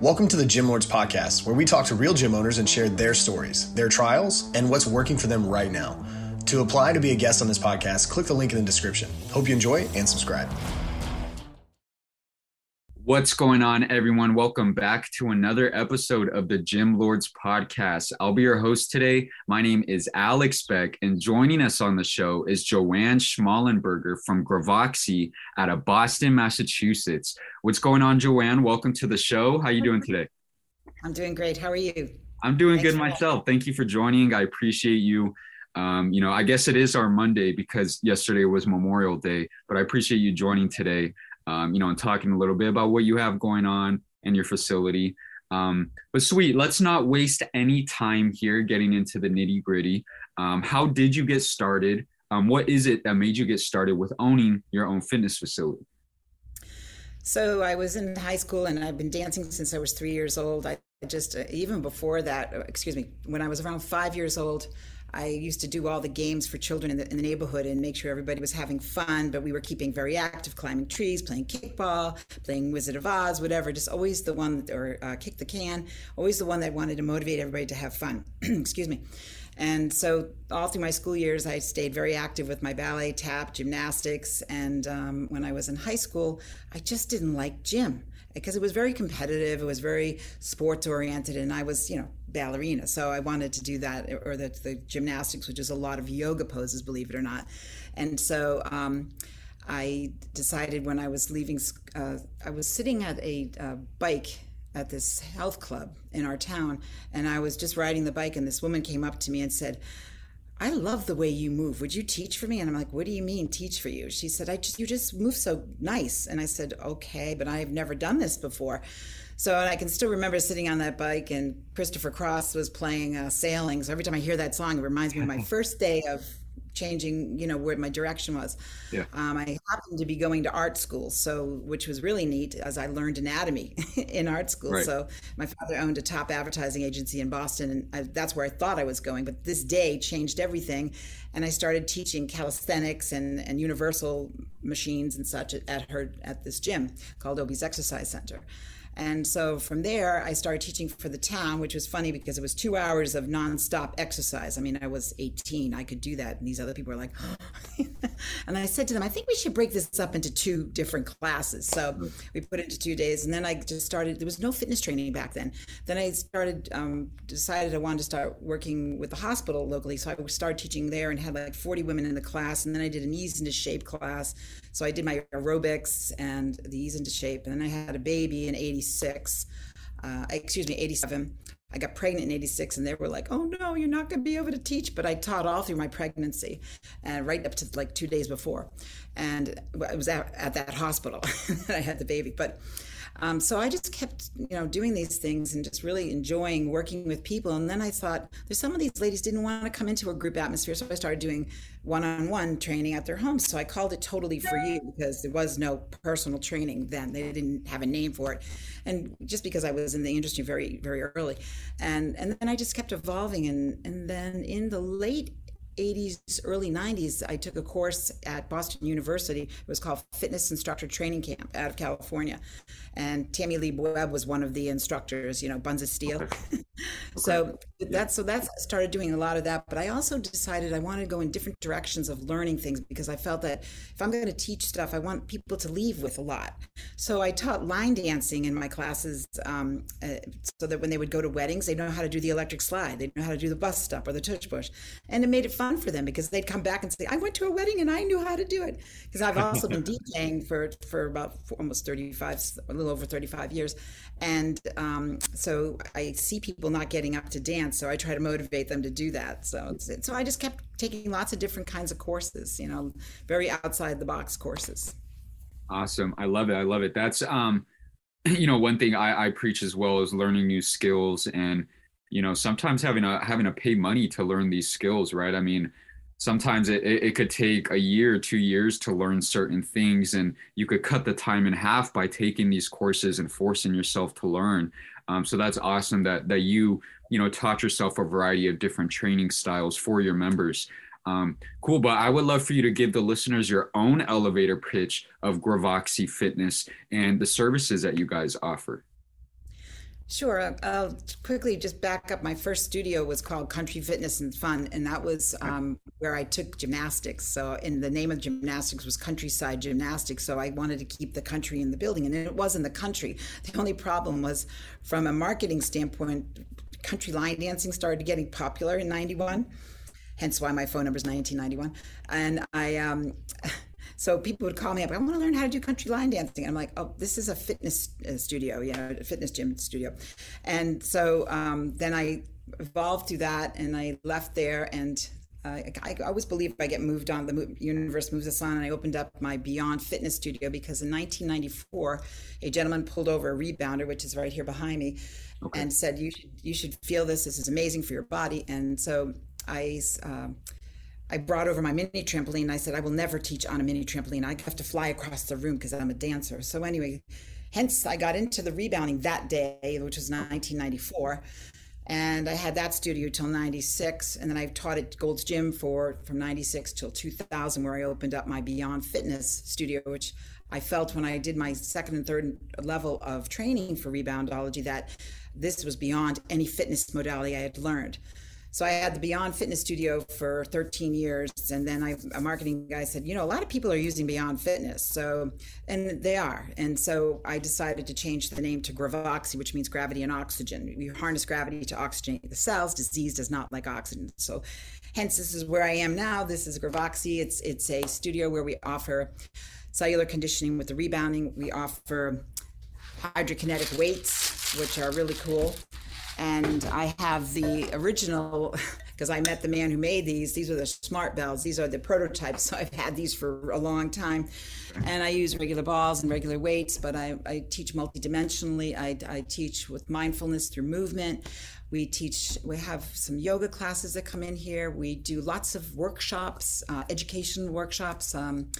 Welcome to the Gym Lords Podcast, where we talk to real gym owners and share their stories, their trials, and what's working for them right now. To apply to be a guest on this podcast, click the link in the description. Hope you enjoy and subscribe. What's going on, everyone? Welcome back to another episode of the Gym Lords podcast. I'll be your host today. My name is Alex Beck, and joining us on the show is Joanne Schmallenberger from Gravoxy out of Boston, Massachusetts. What's going on, Joanne? Welcome to the show. How you doing today? I'm doing great. How are you? I'm doing Thanks good myself. Thank you for joining. I appreciate you. Um, you know, I guess it is our Monday because yesterday was Memorial Day, but I appreciate you joining today um, you know, and talking a little bit about what you have going on in your facility. Um, but sweet, let's not waste any time here getting into the nitty gritty. Um, how did you get started? Um, what is it that made you get started with owning your own fitness facility? So I was in high school and I've been dancing since I was three years old. I just, uh, even before that, uh, excuse me, when I was around five years old, I used to do all the games for children in the, in the, neighborhood and make sure everybody was having fun, but we were keeping very active, climbing trees, playing kickball, playing Wizard of Oz, whatever. Just always the one, or uh, kick the can, always the one that wanted to motivate everybody to have fun. Excuse me. And so, all through my school years, I stayed very active with my ballet, tap, gymnastics. And um, when I was in high school, I just didn't like gym because it was very competitive. It was very sports oriented, and I was, you know, ballerina. So I wanted to do that, or the, the gymnastics, which is a lot of yoga poses, believe it or not. And so um, I decided when I was leaving, uh, I was sitting at a uh, bike at this health club in our town, and I was just riding the bike, and this woman came up to me and said, I love the way you move. Would you teach for me? And I'm like, what do you mean teach for you? She said, I just, you just move so nice. And I said, okay, but I've never done this before. So I can still remember sitting on that bike and Christopher Cross was playing uh, Sailing. So every time I hear that song, it reminds me of my first day of changing, you know, where my direction was. Yeah. Um, I happened to be going to art school, so which was really neat as I learned anatomy in art school. Right. So my father owned a top advertising agency in Boston, and I, that's where I thought I was going. But this day changed everything, and I started teaching calisthenics and, and universal machines and such at, at her at this gym called Obie's Exercise Center. And so from there, I started teaching for the town, which was funny because it was two hours of nonstop exercise. I mean, I was 18, I could do that. And these other people were like, and I said to them, I think we should break this up into two different classes. So we put it into two days. And then I just started, there was no fitness training back then. Then I started, um, decided I wanted to start working with the hospital locally. So I started teaching there and had like 40 women in the class. And then I did an ease into shape class. So I did my aerobics and the ease into shape. And then I had a baby in 86, uh, excuse me, 87. I got pregnant in 86 and they were like, oh no, you're not going to be able to teach. But I taught all through my pregnancy and right up to like two days before. And I was at, at that hospital that I had the baby. But um, so I just kept, you know, doing these things and just really enjoying working with people. And then I thought, there's some of these ladies didn't want to come into a group atmosphere, so I started doing one-on-one training at their homes. So I called it Totally for You because there was no personal training then. They didn't have a name for it, and just because I was in the industry very, very early, and and then I just kept evolving. And and then in the late 80s, early 90s, I took a course at Boston University. It was called Fitness Instructor Training Camp out of California. And Tamilee Webb was one of the instructors, you know, Buns of Steel. Okay. so that's so that's I started doing a lot of that. But I also decided I wanted to go in different directions of learning things because I felt that if I'm going to teach stuff, I want people to leave with a lot. So I taught line dancing in my classes um, uh, so that when they would go to weddings, they know how to do the electric slide, they know how to do the bus stop or the touch push. And it made it fun fun for them because they'd come back and say, "I went to a wedding and I knew how to do it." Because I've also been DJing for for about almost thirty five, a little over thirty five years, and um, so I see people not getting up to dance, so I try to motivate them to do that. So so I just kept taking lots of different kinds of courses, you know, very outside the box courses. Awesome, I love it. I love it. That's um, you know, one thing I, I preach as well is learning new skills and you know sometimes having a having to pay money to learn these skills right? I mean sometimes it, it could take a year two years to learn certain things and you could cut the time in half by taking these courses and forcing yourself to learn. Um, so that's awesome that that you you know taught yourself a variety of different training styles for your members. Um, cool but i would love for you to give the listeners your own elevator pitch of gravoxy fitness and the services that you guys offer Sure. I'll quickly just back up. My first studio was called Country Fitness and Fun, and that was um, where I took gymnastics. So, in the name of gymnastics was Countryside Gymnastics. So, I wanted to keep the country in the building, and it was in the country. The only problem was, from a marketing standpoint, country line dancing started getting popular in '91. Hence, why my phone number is 1991. And I. Um, So people would call me up. I want to learn how to do country line dancing. And I'm like, oh, this is a fitness uh, studio, you know, a fitness gym studio. And so um, then I evolved through that, and I left there and. Uh, I, I always believe I get moved on. The universe moves us on, and I opened up my Beyond Fitness studio because in 1994, a gentleman pulled over a rebounder, which is right here behind me, okay. and said, "You should you should feel this. This is amazing for your body." And so I uh, I brought over my mini trampoline. I said, I will never teach on a mini trampoline. I have to fly across the room because I'm a dancer. So, anyway, hence I got into the rebounding that day, which was 1994. And I had that studio till 96. And then I taught at Gold's Gym for from 96 till 2000, where I opened up my Beyond Fitness studio, which I felt when I did my second and third level of training for reboundology that this was beyond any fitness modality I had learned. So I had the Beyond Fitness Studio for 13 years, and then I, a marketing guy said, you know, a lot of people are using Beyond Fitness, so and they are, and so I decided to change the name to Gravoxy, which means gravity and oxygen. We harness gravity to oxygenate the cells. Disease does not like oxygen, so hence this is where I am now. This is Gravoxy. It's it's a studio where we offer cellular conditioning with the rebounding. We offer hydrokinetic weights, which are really cool and I have the original because I met the man who made these. These are the smart bells. These are the prototypes. So I've had these for a long time, and I use regular balls and regular weights. But I, I teach multidimensionally. I, I teach with mindfulness through movement. We teach. We have some yoga classes that come in here. We do lots of workshops, uh, education workshops. Um,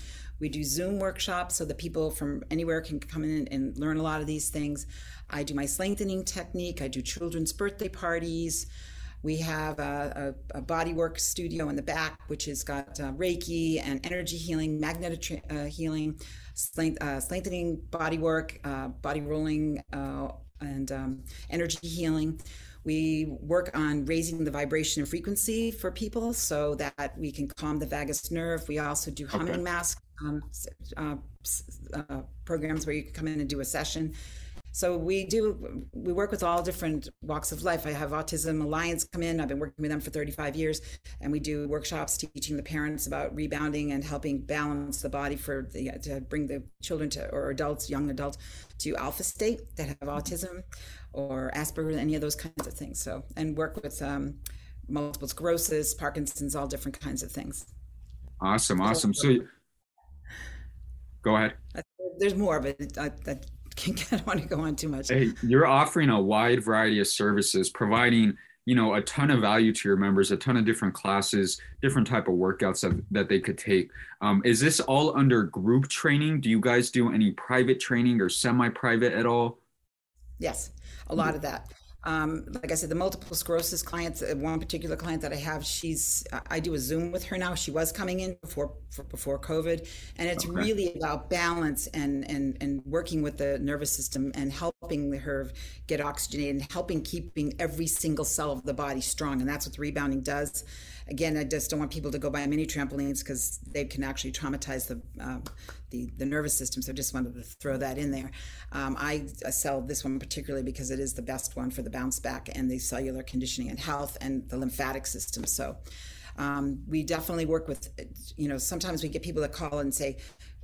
we do Zoom workshops so that people from anywhere can come in and learn a lot of these things. I do my lengthening technique. I do children's birthday parties. We have a, a, a bodywork studio in the back, which has got uh, Reiki and energy healing, magnetic uh, healing, length, uh, bodywork, uh, body rolling, uh, and um, energy healing. We work on raising the vibration and frequency for people so that we can calm the vagus nerve. We also do humming okay. mask um, uh, uh, programs where you can come in and do a session so we do we work with all different walks of life. I have autism alliance come in. I've been working with them for 35 years. And we do workshops teaching the parents about rebounding and helping balance the body for the to bring the children to or adults young adults to alpha state that have autism or asperger's any of those kinds of things. So and work with um, multiple sclerosis parkinson's all different kinds of things. Awesome awesome. So go ahead. There's more but I, I I don't want to go on too much. Hey, you're offering a wide variety of services, providing you know a ton of value to your members, a ton of different classes, different type of workouts that, that they could take. Um, is this all under group training? Do you guys do any private training or semi-private at all? Yes, a lot of that. Um, like I said, the multiple sclerosis clients, uh, one particular client that I have, she's, I do a Zoom with her now. She was coming in before, before COVID. And it's okay. really about balance and, and, and working with the nervous system and helping her get oxygenated and helping keeping every single cell of the body strong. And that's what the rebounding does again, I just don't want people to go buy mini trampolines because they can actually traumatize the, um, the, the nervous system. So I just wanted to throw that in there. Um, I sell this one particularly because it is the best one for the bounce back and the cellular conditioning and health and the lymphatic system. So. Um, we definitely work with, you know, sometimes we get people that call and say,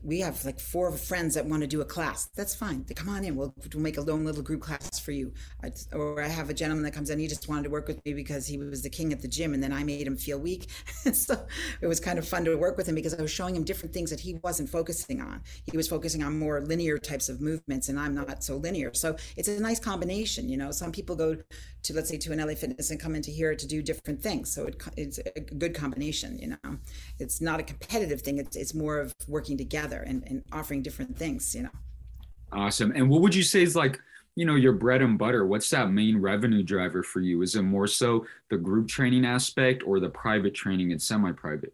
we have like four friends that want to do a class. That's fine. They come on in. We'll, we'll make a lone little group class for you. I, or I have a gentleman that comes in. He just wanted to work with me because he was the king at the gym, and then I made him feel weak. so it was kind of fun to work with him because I was showing him different things that he wasn't focusing on. He was focusing on more linear types of movements, and I'm not so linear. So it's a nice combination. You know, some people go to let's say to an LA Fitness and come into here to do different things. So it, it's a good combination. You know, it's not a competitive thing. It's it's more of working together and, and offering different things. You know. Awesome. And what would you say is like you know your bread and butter what's that main revenue driver for you is it more so the group training aspect or the private training and semi-private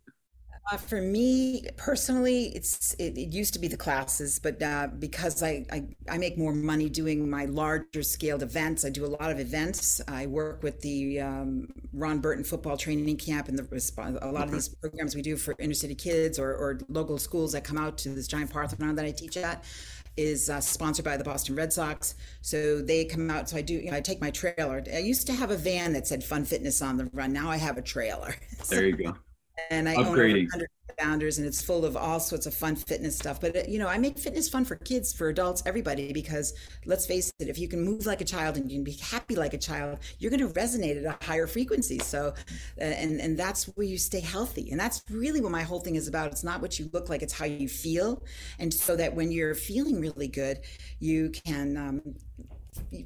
Uh, for me personally, it's it, it, used to be the classes, but uh, because I, I, I make more money doing my larger scaled events, I do a lot of events. I work with the um, Ron Burton Football Training Camp and the a lot of these programs we do for inner city kids or, or local schools that come out to this giant Parthenon that I teach at is uh, sponsored by the Boston Red Sox. So they come out. So I do. You know, I take my trailer. I used to have a van that said Fun Fitness on the run. Now I have a trailer. There you go and I Upgrading. own 100 founders, and it's full of all sorts of fun fitness stuff. But you know, I make fitness fun for kids, for adults, everybody. Because let's face it, if you can move like a child and you can be happy like a child, you're going to resonate at a higher frequency. So, uh, and and that's where you stay healthy, and that's really what my whole thing is about. It's not what you look like; it's how you feel, and so that when you're feeling really good, you can. Um,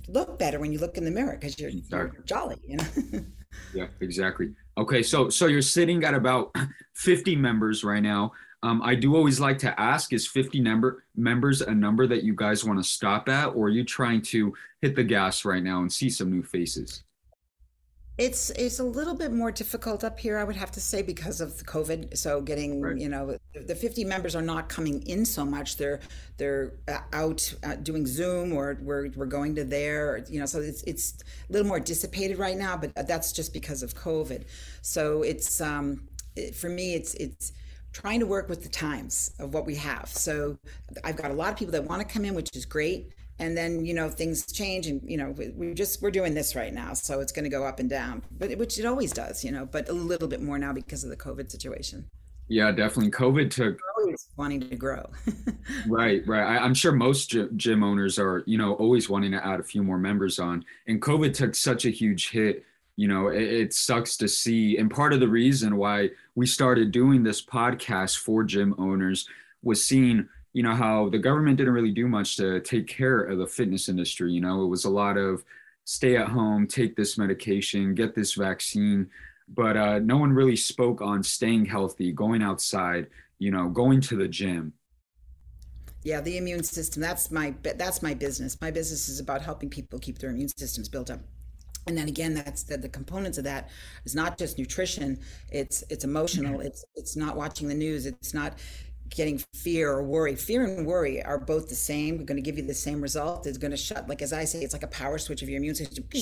look better when you look in the mirror because you're, you're jolly, you know. yeah, exactly. Okay, so so you're sitting at about 50 members right now. Um, I do always like to ask: Is 50 number members a number that you guys want to stop at, or are you trying to hit the gas right now and see some new faces? It's it's a little bit more difficult up here, I would have to say, because of the COVID. So getting right. you know the 50 members are not coming in so much. They're they're uh, out uh, doing Zoom or we're we're going to there. You know, so it's it's a little more dissipated right now, but that's just because of COVID. So it's um it, for me, it's it's trying to work with the times of what we have. So I've got a lot of people that want to come in, which is great and then you know things change and you know we just we're doing this right now so it's going to go up and down but which it always does you know but a little bit more now because of the covid situation. Yeah definitely. Covid took always wanting to grow. Right right. I, am sure most gym owners are you know always wanting to add a few more members on and covid took such a huge hit you know it, it sucks to see and part of the reason why we started doing this podcast for gym owners was seeing you know how the government didn't really do much to take care of the fitness industry you know? It was a lot of stay at home take this medication get this vaccine but uh, no one really spoke on staying healthy going outside you know going to the gym. Yeah the immune system that's my that's my business. My business is about helping people keep their immune systems built up. And then again that's the, the components of that is not just nutrition it's it's emotional it's it's not watching the news it's not getting fear or worry. Fear and worry are both the same. We're going to give you the same result. It's going to shut, like as I say, it's like a power switch of your immune system.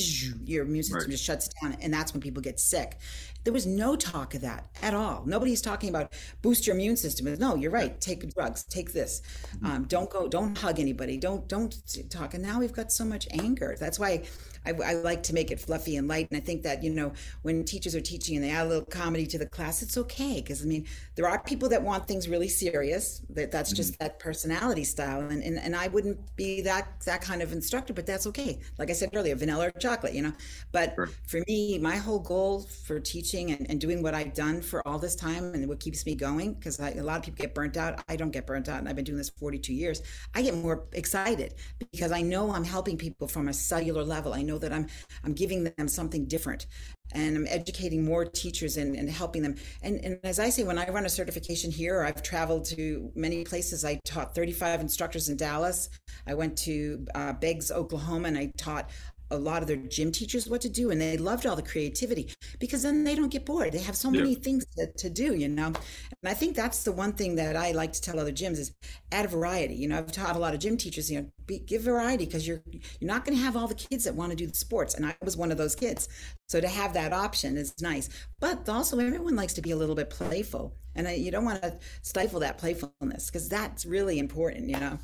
Your immune system right. just shuts down, and that's when people get sick. There was no talk of that at all. Nobody's talking about boost your immune system. No, you're right. Take drugs. Take this. Mm-hmm. Um, don't go. Don't hug anybody. Don't don't talk. And now we've got so much anger. That's why I, I, like to make it fluffy and light. And I think that, you know, when teachers are teaching and they add a little comedy to the class, it's okay. Because, I mean, there are people that want things really serious. That That's mm-hmm. just that personality style. And, and, and I wouldn't be that, that kind of instructor, but that's okay. Like I said earlier, vanilla or chocolate, you know. But sure. for me, my whole goal for teaching and, and doing what I've done for all this time and what keeps me going, because a lot of people get burnt out. I don't get burnt out. And I've been doing this 42 years. I get more excited because I know I'm helping people from a cellular level. I know know that I'm I'm giving them something different and I'm educating more teachers and, and helping them. And, and as I say, when I run a certification here, I've traveled to many places. I taught 35 instructors in Dallas. I went to uh, Beggs, Oklahoma, and I taught a lot of their gym teachers what to do and they loved all the creativity because then they don't get bored. They have so many things to, to do you know? And i think that's the one thing that i like to tell other gyms is add variety you know? I've taught a lot of gym teachers you know be, give variety because you're you're not going to have all the kids that want to do the sports and i was one of those kids. So to have that option is nice. But also everyone likes to be a little bit playful and I, you don't want to stifle that playfulness because that's really important you know?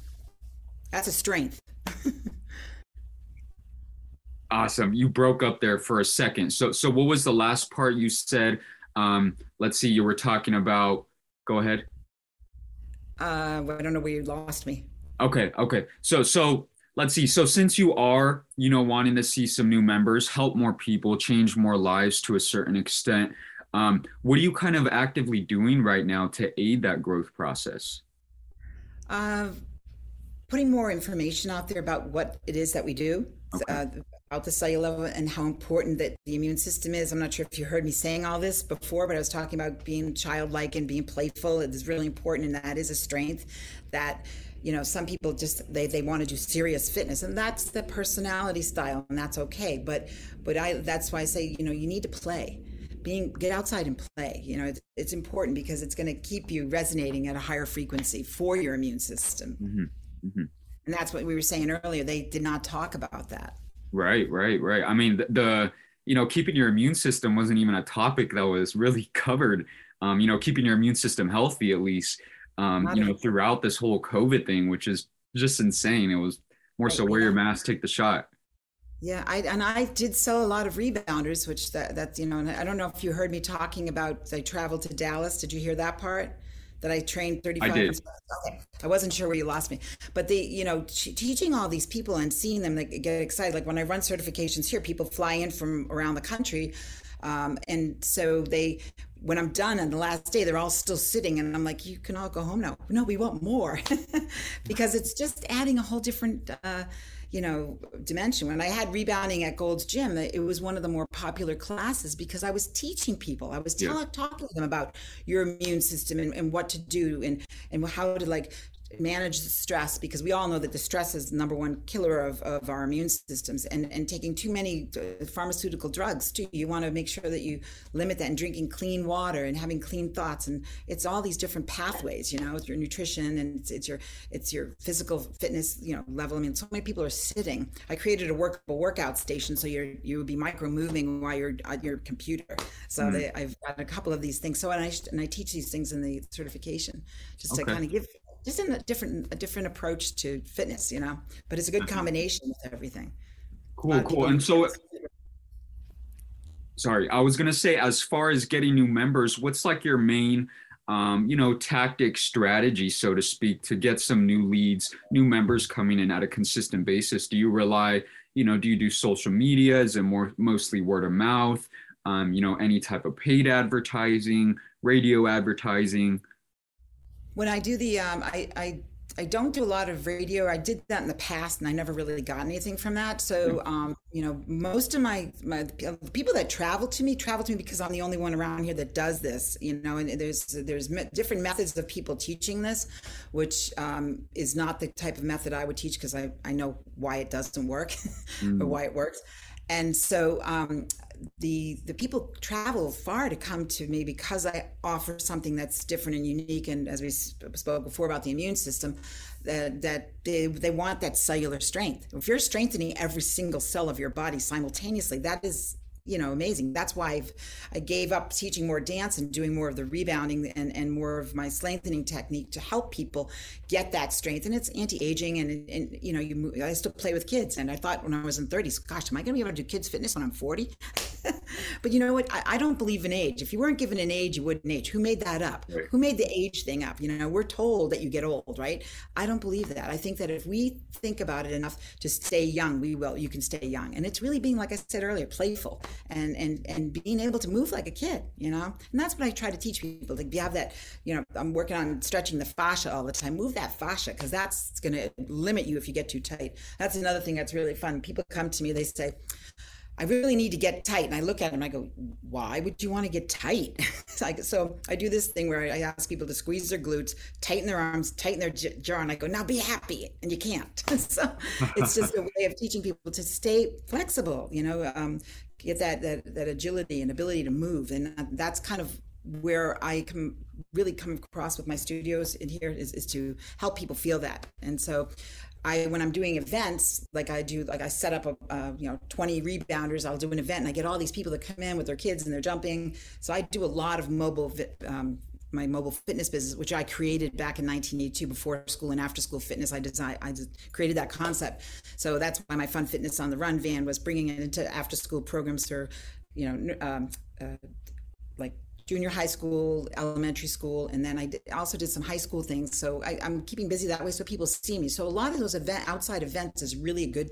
That's a strength Awesome. You broke up there for a second. So so what was the last part you said? Um, let's see, you were talking about go ahead. Uh I don't know where you lost me. Okay, okay. So so let's see. So since you are, you know, wanting to see some new members, help more people, change more lives to a certain extent, um, what are you kind of actively doing right now to aid that growth process? Uh, putting more information out there about what it is that we do. Okay. Uh, about the cellular level and how important that the immune system is. I'm not sure if you heard me saying all this before, but I was talking about being childlike and being playful. It is really important, and that is a strength that you know some people just they, they want to do serious fitness and that's the personality style and that's okay but but i that's why i say you know you need to play being get outside and play you know it's, it's important because it's going to keep you resonating at a higher frequency for your immune system mm-hmm. Mm-hmm. and that's what we were saying earlier they did not talk about that right right right i mean the, the you know keeping your immune system wasn't even a topic that was really covered um, you know keeping your immune system healthy at least um, you know throughout this whole covid thing which is just insane it was more so wear your mask take the shot yeah, I and I did sell a lot of rebounders, which that that you know, I don't know if you heard me talking about. I traveled to Dallas. Did you hear that part? That I trained thirty five. I did. Okay. I wasn't sure where you lost me, but the you know teaching all these people and seeing them like, get excited. Like when I run certifications here, people fly in from around the country, um, and so they when I'm done on the last day, they're all still sitting, and I'm like, "You can all go home now." No, we want more, because it's just adding a whole different. Uh, you know dimension when i had rebounding at gold's gym it was one of the more popular classes because i was teaching people i was yeah. talking to them about your immune system and, and what to do and and how to like manage the stress because we all know that the stress is the number one killer of, of our immune systems and, and taking too many uh, pharmaceutical drugs too. You want to make sure that you limit that and drinking clean water and having clean thoughts and it's all these different pathways you know it's your nutrition and it's, it's your it's your physical fitness you know level. I mean so many people are sitting. I created a workable workout station so you're you would be micro moving while you're at your computer. So mm-hmm. they, i've got a couple of these things. So and i and i teach these things in the certification just okay. to kind of give just in a different a different approach to fitness, you know. But it's a good mm-hmm. combination with everything. Cool, cool. And so sorry, I was gonna say as far as getting new members, what's like your main um, you know, tactic strategy, so to speak, to get some new leads, new members coming in at a consistent basis? Do you rely, you know, do you do social media? Is it more mostly word of mouth? Um, you know, any type of paid advertising, radio advertising? When I do the, um, I, I, I don't do a lot of radio. I did that in the past, and I never really got anything from that. So, hmm. um, you know, most of my my people that travel to me travel to me because I'm the only one around here that does this. You know, and there's there's different methods of people teaching this, which um, is not the type of method I would teach because I I know why it doesn't work mm. or why it works. And so um, the the people travel far to come to me because I offer something that's different and unique. And as we spoke before about the immune system, that that they they want that cellular strength. If you're strengthening every single cell of your body simultaneously, that is you know amazing that's why I've, i gave up teaching more dance and doing more of the rebounding and, and more of my lengthening technique to help people get that strength. And it's anti-aging and, and you know you i still play with kids. And i thought when i was in 30s gosh am i going to be able to do kids fitness when i'm 40 but you know what? I, I, don't believe in age. If you weren't given an age you wouldn't age. Who made that up? Right. who made the age thing up? You know we're told that you get old right? I don't believe that. I think that if we think about it enough to stay young we will you can stay young. And it's really being like i said earlier playful and and and being able to move like a kid you know? And that's what i try to teach people like you have that you know i'm working on stretching the fascia all the time. Move that fascia because that's going to limit you if you get too tight that's another thing that's really fun people come to me they say I really need to get tight. And I look at them I go, why would you want to get tight? like, so I do this thing where I ask people to squeeze their glutes, tighten their arms, tighten their jaw. And I go, now be happy. And you can't. so it's just a way of teaching people to stay flexible, you know, um, get that, that, that agility and ability to move. And that's kind of where I come really come across with my studios in here is, is to help people feel that. And so I when I'm doing events, like I do, like I set up a, uh, you know 20 rebounders. I'll do an event and I get all these people that come in with their kids and they're jumping. So I do a lot of mobile um, my mobile fitness business, which I created back in 1982 before school and after school fitness. I designed, I created that concept. So that's why my Fun Fitness on the Run van was bringing it into after school programs for, you know, um, uh, like junior high school, elementary school, and then I did, also did some high school things. So I, am keeping busy that way so people see me. So a lot of those event outside events is really a good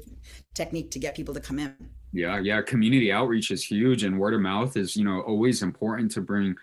technique to get people to come in. Yeah, yeah. Community outreach is huge, and word of mouth is you know always important to bring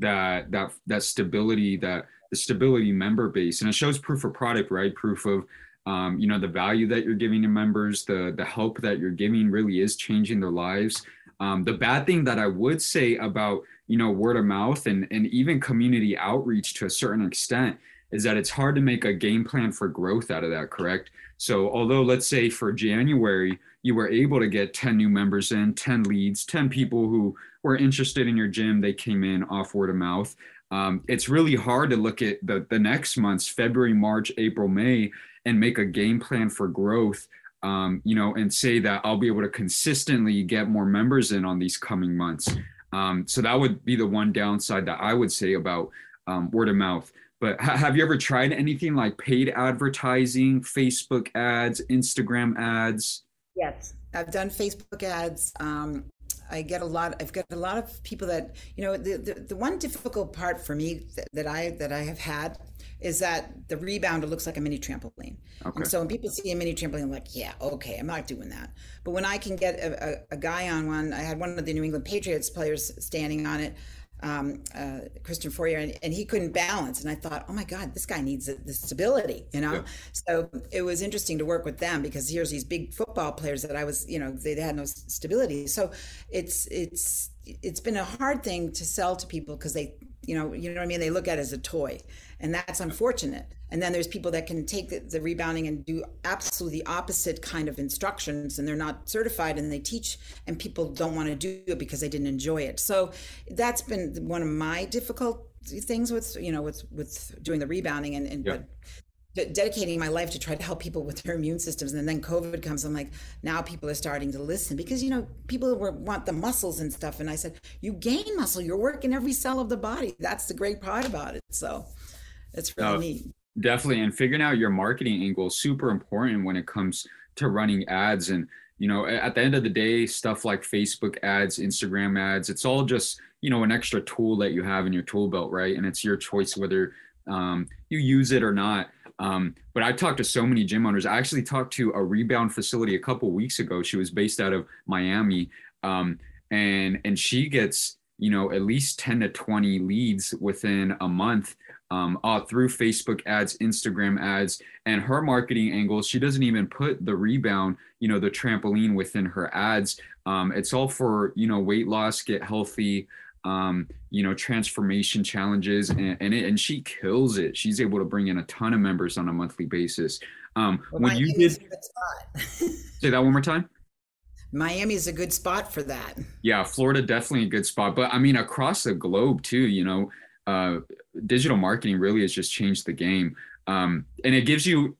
that that that stability that the stability member base, and it shows proof of product, right? Proof of um, you know the value that you're giving to members, the the help that you're giving really is changing their lives. Um, the bad thing that I would say about you know word of mouth and and even community outreach to a certain extent is that it's hard to make a game plan for growth out of that, correct? So, although let's say for January, you were able to get 10 new members in, 10 leads, 10 people who were interested in your gym, they came in off word of mouth. Um, it's really hard to look at the, the next months, February, March, April, May, and make a game plan for growth um, you know, and say that I'll be able to consistently get more members in on these coming months. Um, so that would be the one downside that I would say about um, word of mouth. But ha- have you ever tried anything like paid advertising, Facebook ads, Instagram ads? Yes, I've done Facebook ads. Um, I get a lot. I've got a lot of people that you know. The the, the one difficult part for me that, that I that I have had is that the rebounder looks like a mini trampoline. Okay. And so when people see a mini trampoline, I'm like, yeah, okay, I'm not doing that. But when I can get a, a, a guy on one, I had one of the New England Patriots players standing on it um, uh, Christian Fauria, and, and, he couldn't balance. And I thought, oh my God, this guy needs the stability, you know? Yeah. So it was interesting to work with them because here's these big football players that I was, you know, they, they had no stability. So it's, it's, it's been a hard thing to sell to people because they, you know, you know what I mean? They look at it as a toy and that's unfortunate. And then there's people that can take the, rebounding and do absolutely opposite kind of instructions and they're not certified and they teach and people don't want to do it because they didn't enjoy it. So that's been one of my difficult things with you know with with doing the rebounding and, and but dedicating my life to try to help people with their immune systems. And then covid comes i'm like now people are starting to listen because you know people were, want the muscles and stuff. And i said you gain muscle. You're working every cell of the body. That's the great part about it. So it's really neat. Definitely. And figuring out your marketing angle is super important when it comes to running ads. And, you know, at the end of the day, stuff like Facebook ads, Instagram ads, it's all just, you know, an extra tool that you have in your tool belt, right? And it's your choice whether um, you use it or not. Um, but I talked to so many gym owners. I actually talked to a rebound facility a couple weeks ago. She was based out of Miami, um, and and she gets you know at least 10 to 20 leads within a month um, uh, through Facebook ads, Instagram ads, and her marketing angles. She doesn't even put the rebound, you know, the trampoline within her ads. Um, it's all for you know weight loss, get healthy, um, you know, transformation challenges, and and, it, and she kills it. She's able to bring in a ton of members on a monthly basis. Um, well, when you did say that one more time. Miami is a good spot for that. Yeah, Florida definitely a good spot, but I mean across the globe too. You know, uh, digital marketing really has just changed the game. Um, and it gives you,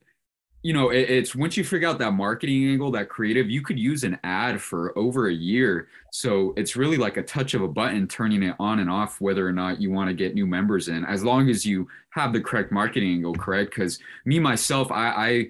you know, it, it's once you figure out that marketing angle, that creative, you could use an ad for over a year. So it's really like a touch of a button turning it on and off, whether or not you want to get new members in, as long as you have the correct marketing angle, correct? Because me, myself, I, I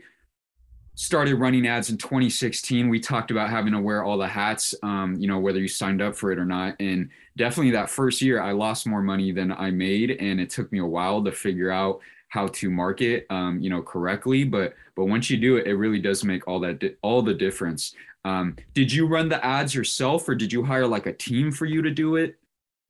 started running ads in 2016 we talked about having to wear all the hats um, you know whether you signed up for it or not. And definitely that first year i lost more money than i made and it took me a while to figure out how to market um, you know correctly. But but once you do it it really does make all that di- all the difference. Um, did you run the ads yourself or did you hire like a team for you to do it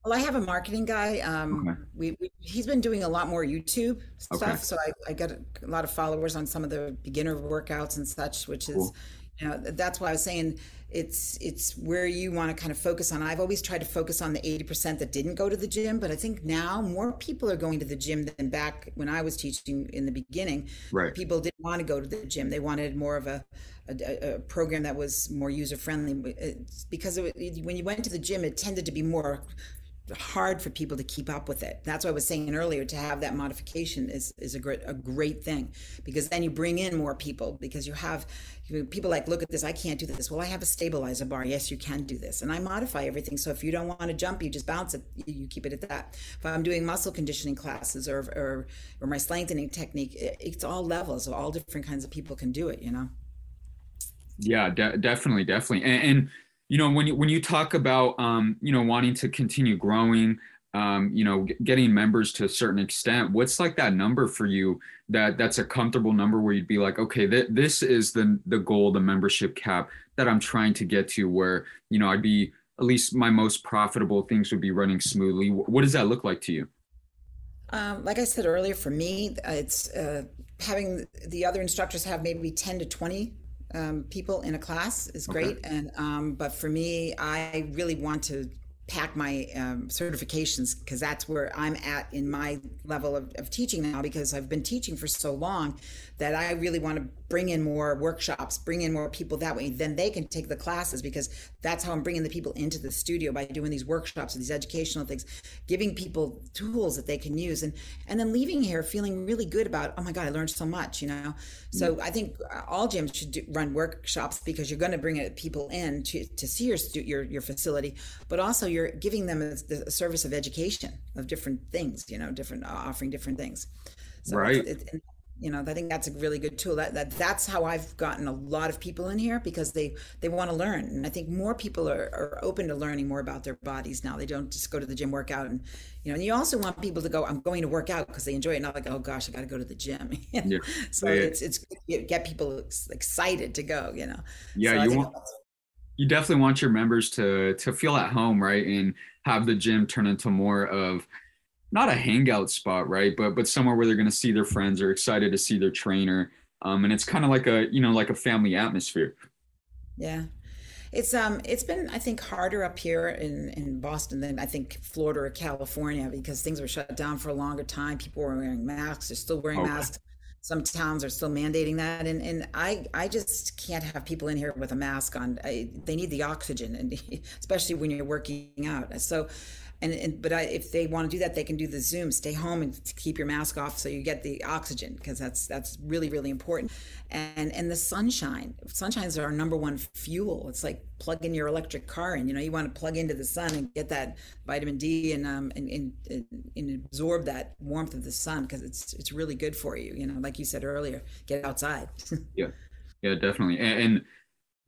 well, I have a marketing guy. Um, okay. we, we, he's been doing a lot more YouTube stuff, okay. so I, I get a lot of followers on some of the beginner workouts and such, which is, you know, that's why I was saying it's it's where you want to kind of focus on. I've always tried to focus on the eighty percent that didn't go to the gym, but I think now more people are going to the gym than back when I was teaching in the beginning. Right. People didn't want to go to the gym; they wanted more of a a, a, program that was more user friendly because it, when you went to the gym it tended to be more hard for people to keep up with it. That's what I was saying earlier. To have that modification is is a great a great thing because then you bring in more people because you have you, people like look at this. I can't do this. Well, I have a stabilizer bar. Yes, you can do this, and I modify everything. So if you don't want to jump, you just bounce it. You, keep it at that. If I'm doing muscle conditioning classes or or or my lengthening technique, it, it's all levels. All different kinds of people can do it. You know. Yeah, de- definitely, definitely, and, and you know when you when you talk about um, you know wanting to continue growing um, you know getting members to a certain extent what's like that number for you that that's a comfortable number where you'd be like okay th- this is the the goal the membership cap that i'm trying to get to where you know i'd be at least my most profitable things would be running smoothly. What does that look like to you? Um, like I said earlier, for me, it's uh, having the other instructors have maybe 10 to 20 um, people in a class is great. Okay. And um, but for me, I really want to pack my um, certifications because that's where I'm at in my level of, of teaching now because I've been teaching for so long that I really want to bring in more workshops, bring in more people that way. Then they can take the classes because that's how I'm bringing the people into the studio by doing these workshops and these educational things, giving people tools that they can use, and and then leaving here feeling really good about oh my god I learned so much, you know. So mm. I think uh, all gyms should do, run workshops because you're going to bring people in to, to see your your your facility, but also you're giving them a, a service of education of different things, you know, different uh, offering different things. So right. It, it, you know i think that's a really good tool. That, that that's how i've gotten a lot of people in here because they they want to learn. And i think more people are, are open to learning more about their bodies now. They don't just go to the gym workout and you know and you also want people to go i'm going to work out because they enjoy it. Not like oh gosh i got to go to the gym. Yeah. so yeah. it's it's get people excited to go you know? Yeah so you want you definitely want your members to to feel at home right and have the gym turn into more of not a hangout spot, right? But but somewhere where they're going to see their friends or excited to see their trainer. Um, and it's kind of like a you know like a family atmosphere. Yeah, it's um it's been I think harder up here in in Boston than I think Florida or California because things were shut down for a longer time. People were wearing masks. They're still wearing masks. Some towns are still mandating that, and and I I just can't have people in here with a mask on. I, they need the oxygen, and especially when you're working out. So and, and but I, if they want to do that, they can do the Zoom. Stay home and keep your mask off so you get the oxygen because that's that's really really important. And and the sunshine, sunshine is our number one fuel. It's like plugging your electric car in. You know, you want to plug into the sun and get that vitamin D and um and, and, and absorb that warmth of the sun because it's it's really good for you. You know, like you said earlier, get outside. yeah, yeah, definitely, and, and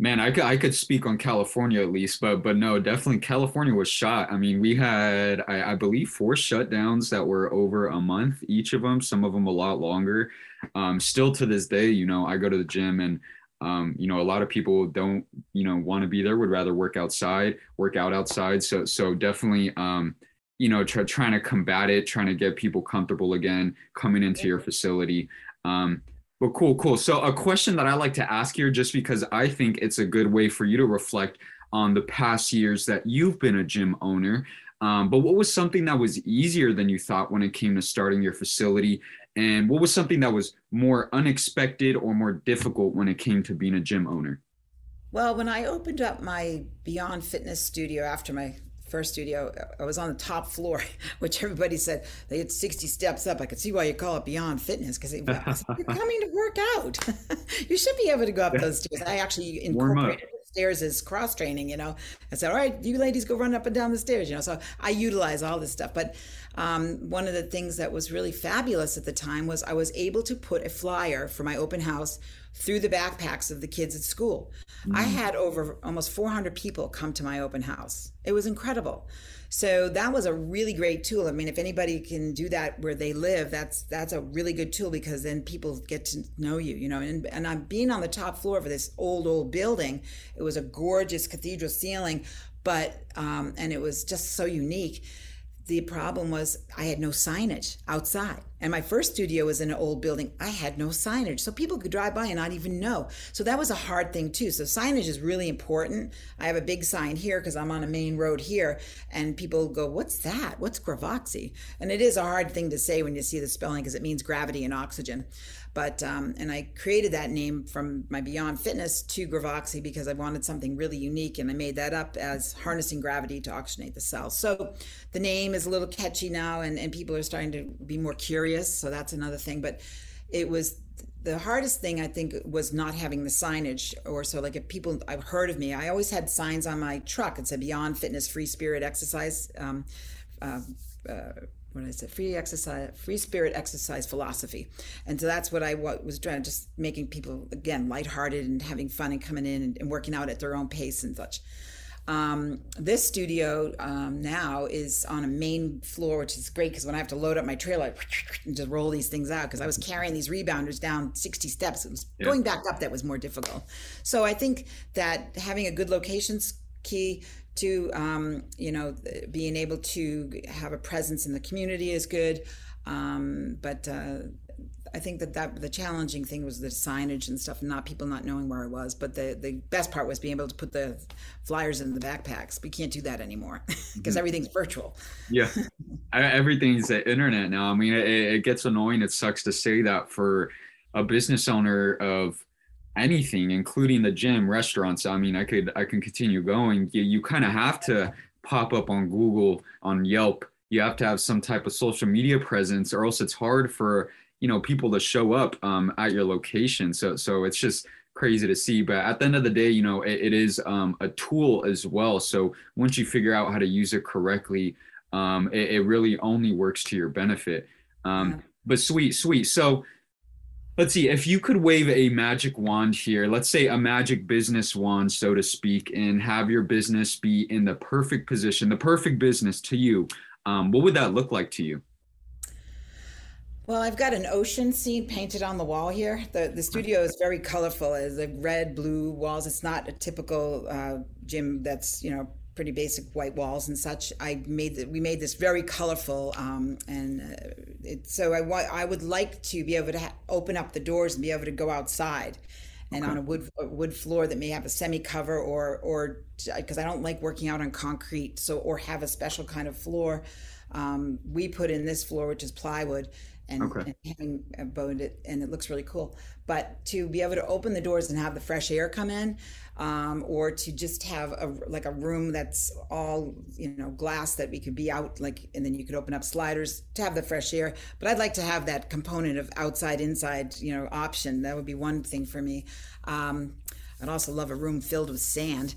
Man, I could I could speak on California at least, but but no, definitely California was shot. I mean, we had I, I believe four shutdowns that were over a month each of them. Some of them a lot longer. Um, still to this day, you know, I go to the gym and um, you know a lot of people don't you know want to be there. Would rather work outside, work out outside. So so definitely. Um, you know, try, trying to combat it, trying to get people comfortable again coming into your facility. Um, well, cool, cool. So, a question that I like to ask here, just because I think it's a good way for you to reflect on the past years that you've been a gym owner. Um, but what was something that was easier than you thought when it came to starting your facility? And what was something that was more unexpected or more difficult when it came to being a gym owner? Well, when I opened up my Beyond Fitness studio after my first studio, I was on the top floor, which everybody said they had 60 steps up. I could see why you call it Beyond Fitness because you're coming to work out. you should be able to go up those stairs. I actually incorporated the stairs as cross training, you know. I said, all right, you ladies go run up and down the stairs, you know. So I utilize all this stuff. But um, one of the things that was really fabulous at the time was I was able to put a flyer for my open house through the backpacks of the kids at school. Mm-hmm. I had over almost 400 people come to my open house. It was incredible. So that was a really great tool. I mean, if anybody can do that where they live, that's that's a really good tool because then people get to know you, you know. And and I'm being on the top floor of this old old building. It was a gorgeous cathedral ceiling, but um, and it was just so unique the problem was I had no signage outside. And my first studio was in an old building. I had no signage. So people could drive by and not even know. So that was a hard thing too. So signage is really important. I have a big sign here because I'm on a main road here. And people go, What's that? What's Gravoxy? And it is a hard thing to say when you see the spelling because it means gravity and oxygen. But um, and I created that name from my Beyond Fitness to Gravoxy because I wanted something really unique, and I made that up as harnessing gravity to oxygenate the cells. So the name is a little catchy now, and, and people are starting to be more curious. So that's another thing. But it was the hardest thing I think was not having the signage or so like if people I've heard of me I always had signs on my truck it said Beyond Fitness Free Spirit Exercise um, uh, uh, what is it? Free exercise, free spirit exercise philosophy, and so that's what I was trying, just making people again lighthearted and having fun and coming in and, and working out at their own pace and such. Um, this studio um, now is on a main floor, which is great because when I have to load up my trailer and just roll these things out, because I was carrying these rebounders down 60 steps, it was yeah. going back up that was more difficult. So I think that having a good location's key to um, you know being able to have a presence in the community is good um, but uh, I think that, that the challenging thing was the signage and stuff, not people not knowing where I was. But the, the best part was being able to put the flyers in the backpacks. We can't do that anymore because mm-hmm. everything's virtual. Yeah, everything's the internet now. I mean, it, it gets annoying. It sucks to say that for a business owner of anything, including the gym, restaurants. I mean, I could I can continue going. You, you kind of have to pop up on Google, on Yelp. You have to have some type of social media presence, or else it's hard for you know people to show up um, at your location. So so it's just crazy to see. But at the end of the day, you know, it, it is um, a tool as well. So once you figure out how to use it correctly, um, it, it, really only works to your benefit. Um, yeah. But sweet, sweet. So let's see if you could wave a magic wand here let's say a magic business wand so to speak and have your business be in the perfect position the perfect business to you um, what would that look like to you well, I've got an ocean scene painted on the wall here. The the studio is very colorful. It's the red, blue walls. It's not a typical uh, gym that's you know pretty basic white walls and such. I made that we made this very colorful, um, and uh, it, so I I would like to be able to ha- open up the doors and be able to go outside, and okay. on a wood a wood floor that may have a semi cover or or because I don't like working out on concrete, so or have a special kind of floor. Um, we put in this floor, which is plywood and, okay. and boned it and it looks really cool. But to be able to open the doors and have the fresh air come in um, or to just have a like a room that's all you know glass that we could be out like and then you could open up sliders to have the fresh air. But i'd like to have that component of outside inside you know option. That would be one thing for me. Um, I'd also love a room filled with sand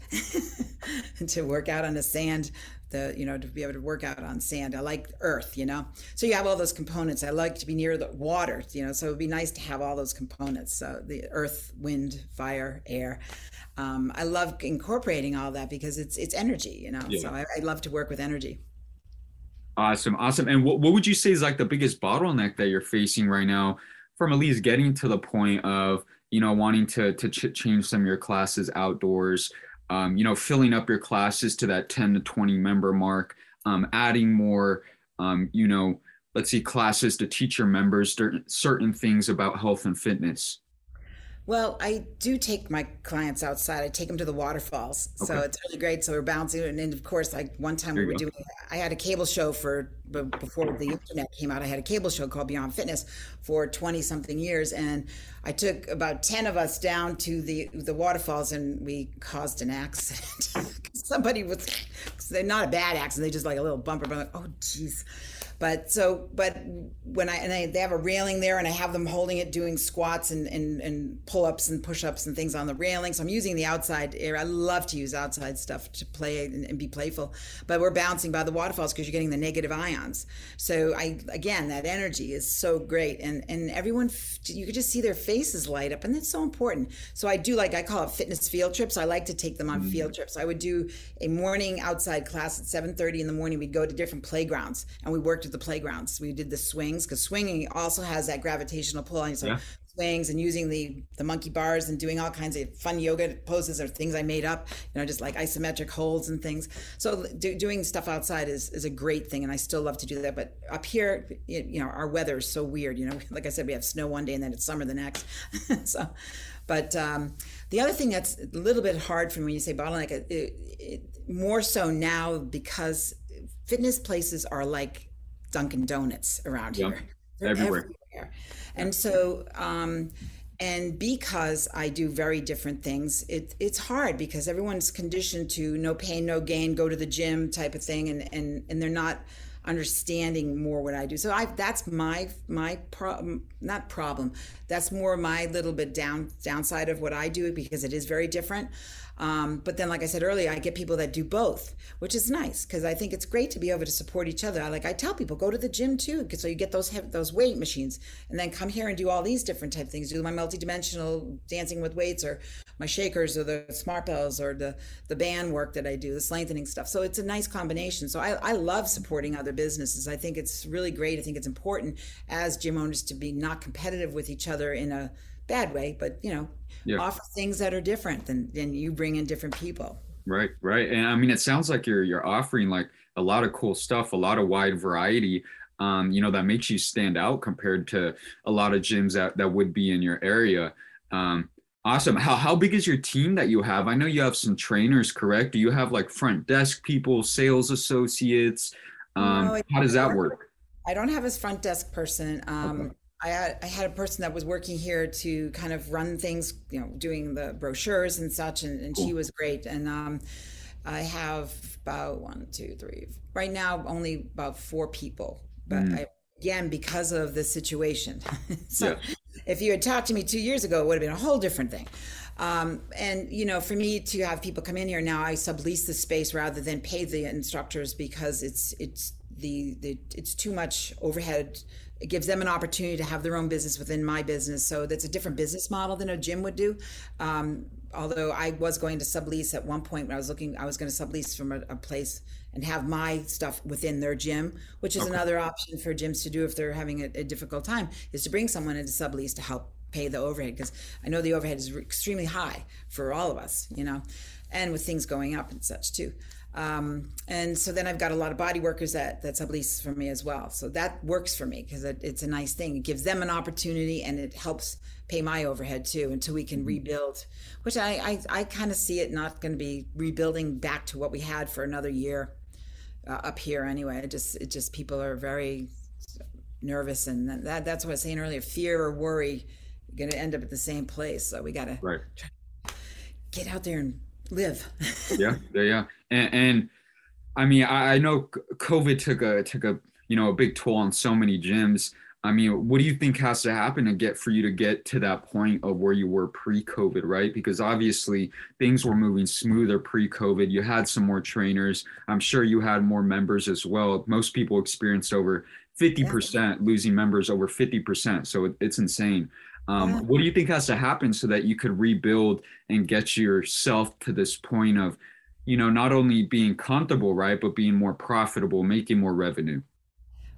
to work out on the sand the you know to be able to work out on sand. I like earth you know? So you have all those components. I like to be near the water you know? So it'd be nice to have all those components so the earth wind fire air. Um, i love incorporating all that because it's it's energy you know? Yeah. so I, I, love to work with energy. Awesome awesome. And what, what would you say is like the biggest bottleneck that you're facing right now from at least getting to the point of you know wanting to to ch- change some of your classes outdoors um, you know, filling up your classes to that 10 to 20 member mark, um, adding more, um, you know, let's see, classes to teach your members certain things about health and fitness. Well, I do take my clients outside. I take them to the waterfalls, okay. so it's really great. So we're bouncing, and then of course, like one time there we were doing, I had a cable show for before the internet came out. I had a cable show called Beyond Fitness for twenty something years, and I took about ten of us down to the the waterfalls, and we caused an accident. Somebody was, they're not a bad accident; they just like a little bumper. But I'm like, oh, geez but so, but when I and I, they have a railing there, and I have them holding it, doing squats and and, and pull ups and push ups and things on the railing. So I'm using the outside air. I love to use outside stuff to play and, and be playful. But we're bouncing by the waterfalls because you're getting the negative ions. So I again, that energy is so great, and and everyone you could just see their faces light up, and that's so important. So I do like I call it fitness field trips. I like to take them on mm-hmm. field trips. I would do a morning outside class at 7:30 in the morning. We'd go to different playgrounds, and we worked the playgrounds. We did the swings because swinging also has that gravitational pull on you. So yeah. swings and using the the monkey bars and doing all kinds of fun yoga poses or things I made up. You know, just like isometric holds and things. So do, doing stuff outside is is a great thing, and I still love to do that. But up here, you know, our weather is so weird. You know, like I said, we have snow one day and then it's summer the next. so. But um, the other thing that's a little bit hard for me when you say bottleneck, it, it, more so now because fitness places are like Dunkin' Donuts around here. They're everywhere. everywhere. And so, um, and because I do very different things, it, it's hard because everyone's conditioned to no pain, no gain, go to the gym type of thing, and and and they're not understanding more what I do. So I that's my my problem, not problem. That's more my little bit down downside of what I do because it is very different. Um, but then, like I said earlier, I get people that do both, which is nice because I think it's great to be able to support each other. I like I tell people go to the gym too, so you get those those weight machines, and then come here and do all these different type of things. Do my multidimensional dancing with weights, or my shakers, or the smart bells, or the the band work that I do, the lengthening stuff. So it's a nice combination. So I, I love supporting other businesses. I think it's really great. I think it's important as gym owners to be not competitive with each other in a bad way, but you know, yeah. offer things that are different than than you bring in different people. Right, right. And I mean, it sounds like you're you're offering like a lot of cool stuff, a lot of wide variety. um, you know, that makes you stand out compared to a lot of gyms that, that would be in your area. Um, awesome. How, how big is your team that you have? I know you have some trainers, correct? Do you have like front desk people, sales associates? Um, no, how does that work? I don't have a front desk person. Um, okay. I had, I had a person that was working here to kind of run things, you know, doing the brochures and such, and, and she was great. And um, I have about one, two, three, right now only about four people but mm. I, again because of the situation so yeah. if you had talked to me two years ago it would have been a whole different thing um, and you know for me to have people come in here now i sublease the space rather than pay the instructors because it's it's the, the it's too much overhead it gives them an opportunity to have their own business within my business so that's a different business model than a gym would do um, although i was going to sublease at one point when i was looking i was going to sublease from a, a place and have my stuff within their gym, which is okay. another option for gyms to do if they're having a, a, difficult time, is to bring someone into sublease to help pay the overhead because I know the overhead is extremely high for all of us, you know, and with things going up and such too. Um, and so then I've got a lot of body workers that that sublease for me as well. So that works for me because it, it's a nice thing. It gives them an opportunity and it helps pay my overhead too until we can mm-hmm. rebuild. Which I I, I kind of see it not going to be rebuilding back to what we had for another year uh, up here anyway. It just it just people are very nervous, and that that's what I was saying earlier. Fear or worry, going to end up at the same place. So we got to right. get out there and live. yeah, yeah, yeah. And, and I mean, I, I know COVID took a took a you know a big toll on so many gyms. I mean, what do you think has to happen to get for you to get to that point of where you were pre-COVID, right? Because obviously things were moving smoother pre-COVID. You had some more trainers. I'm sure you had more members as well. Most people experienced over 50% yeah. losing members over 50%. So it, it's insane. Um, yeah. What do you think has to happen so that you could rebuild and get yourself to this point of, you know, not only being comfortable, right, but being more profitable, making more revenue?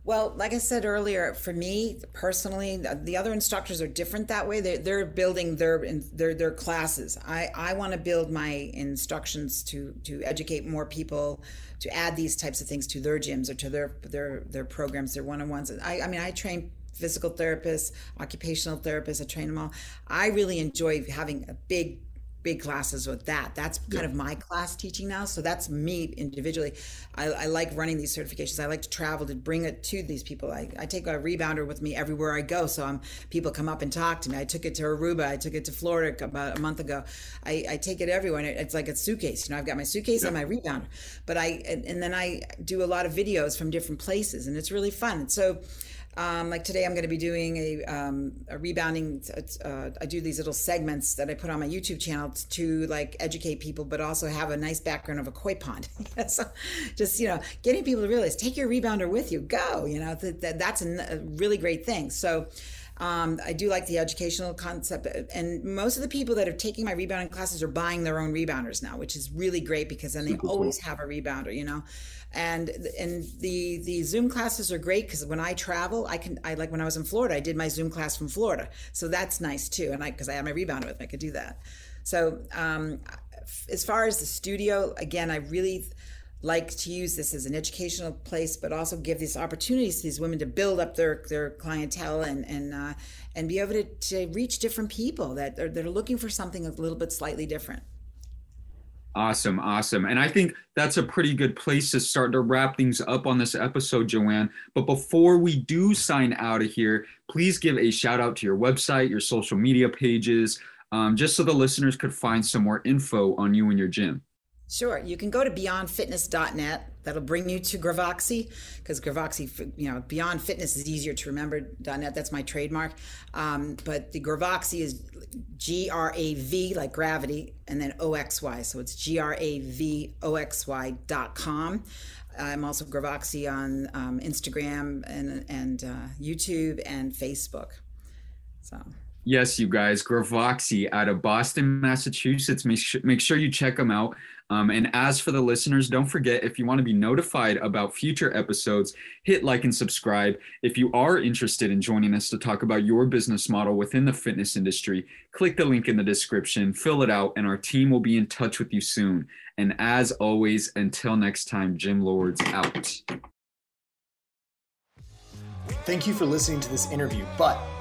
Well, like I said earlier, for me personally, the other instructors are different that way. They're, they're building their their their classes. I I want to build my instructions to to educate more people, to add these types of things to their gyms or to their their their programs, their one on ones. I I mean, I train physical therapists, occupational therapists. I train them all. I really enjoy having a big big classes with that. That's kind yeah. of my class teaching now. So that's me individually. I, I, like running these certifications. I like to travel to bring it to these people. I, I take a rebounder with me everywhere I go. So I'm, people come up and talk to me. I took it to Aruba. I took it to Florida about a month ago. I, I take it everywhere. And it's like a suitcase. You know, I've got my suitcase yeah. and my rebounder. But I, and, and then I do a lot of videos from different places and it's really fun. And So, um, like today, I'm going to be doing a, um, a rebounding. Uh, I do these little segments that I put on my YouTube channel to like educate people, but also have a nice background of a koi pond. so just, you know, getting people to realize take your rebounder with you, go, you know, that, that that's a really great thing. So, um, I do like the educational concept, and most of the people that are taking my rebounding classes are buying their own rebounders now, which is really great because then they always have a rebounder, you know? And and the the zoom classes are great because when i travel i can i like when i was in florida i did my zoom class from florida. So that's nice too and i because i had my rebounder with me i could do that. So um, as far as the studio again i really like to use this as an educational place but also give these opportunities to these women to build up their their clientele and and uh, and be able to, to reach different people that are, that are looking for something a little bit slightly different Awesome, awesome. And I think that's a pretty good place to start to wrap things up on this episode, Joanne. But before we do sign out of here, please give a shout out to your website, your social media pages, um, just so the listeners could find some more info on you and your gym. Sure. You can go to beyondfitness.net. That'll bring you to Gravoxy because Gravoxy, you know, Beyond Fitness is easier to remember. .net. That's my trademark. Um, but the Gravoxy is G R A V like gravity, and then O X Y. So it's G R A V O X Y dot com. I'm also Gravoxy on um, Instagram and and uh, YouTube and Facebook. So. Yes, you guys, Gravoxy out of Boston, Massachusetts. Make sure, make sure you check them out. Um, and as for the listeners, don't forget if you want to be notified about future episodes, hit like and subscribe. If you are interested in joining us to talk about your business model within the fitness industry, click the link in the description, fill it out, and our team will be in touch with you soon. And as always, until next time, Gym Lords out. Thank you for listening to this interview, but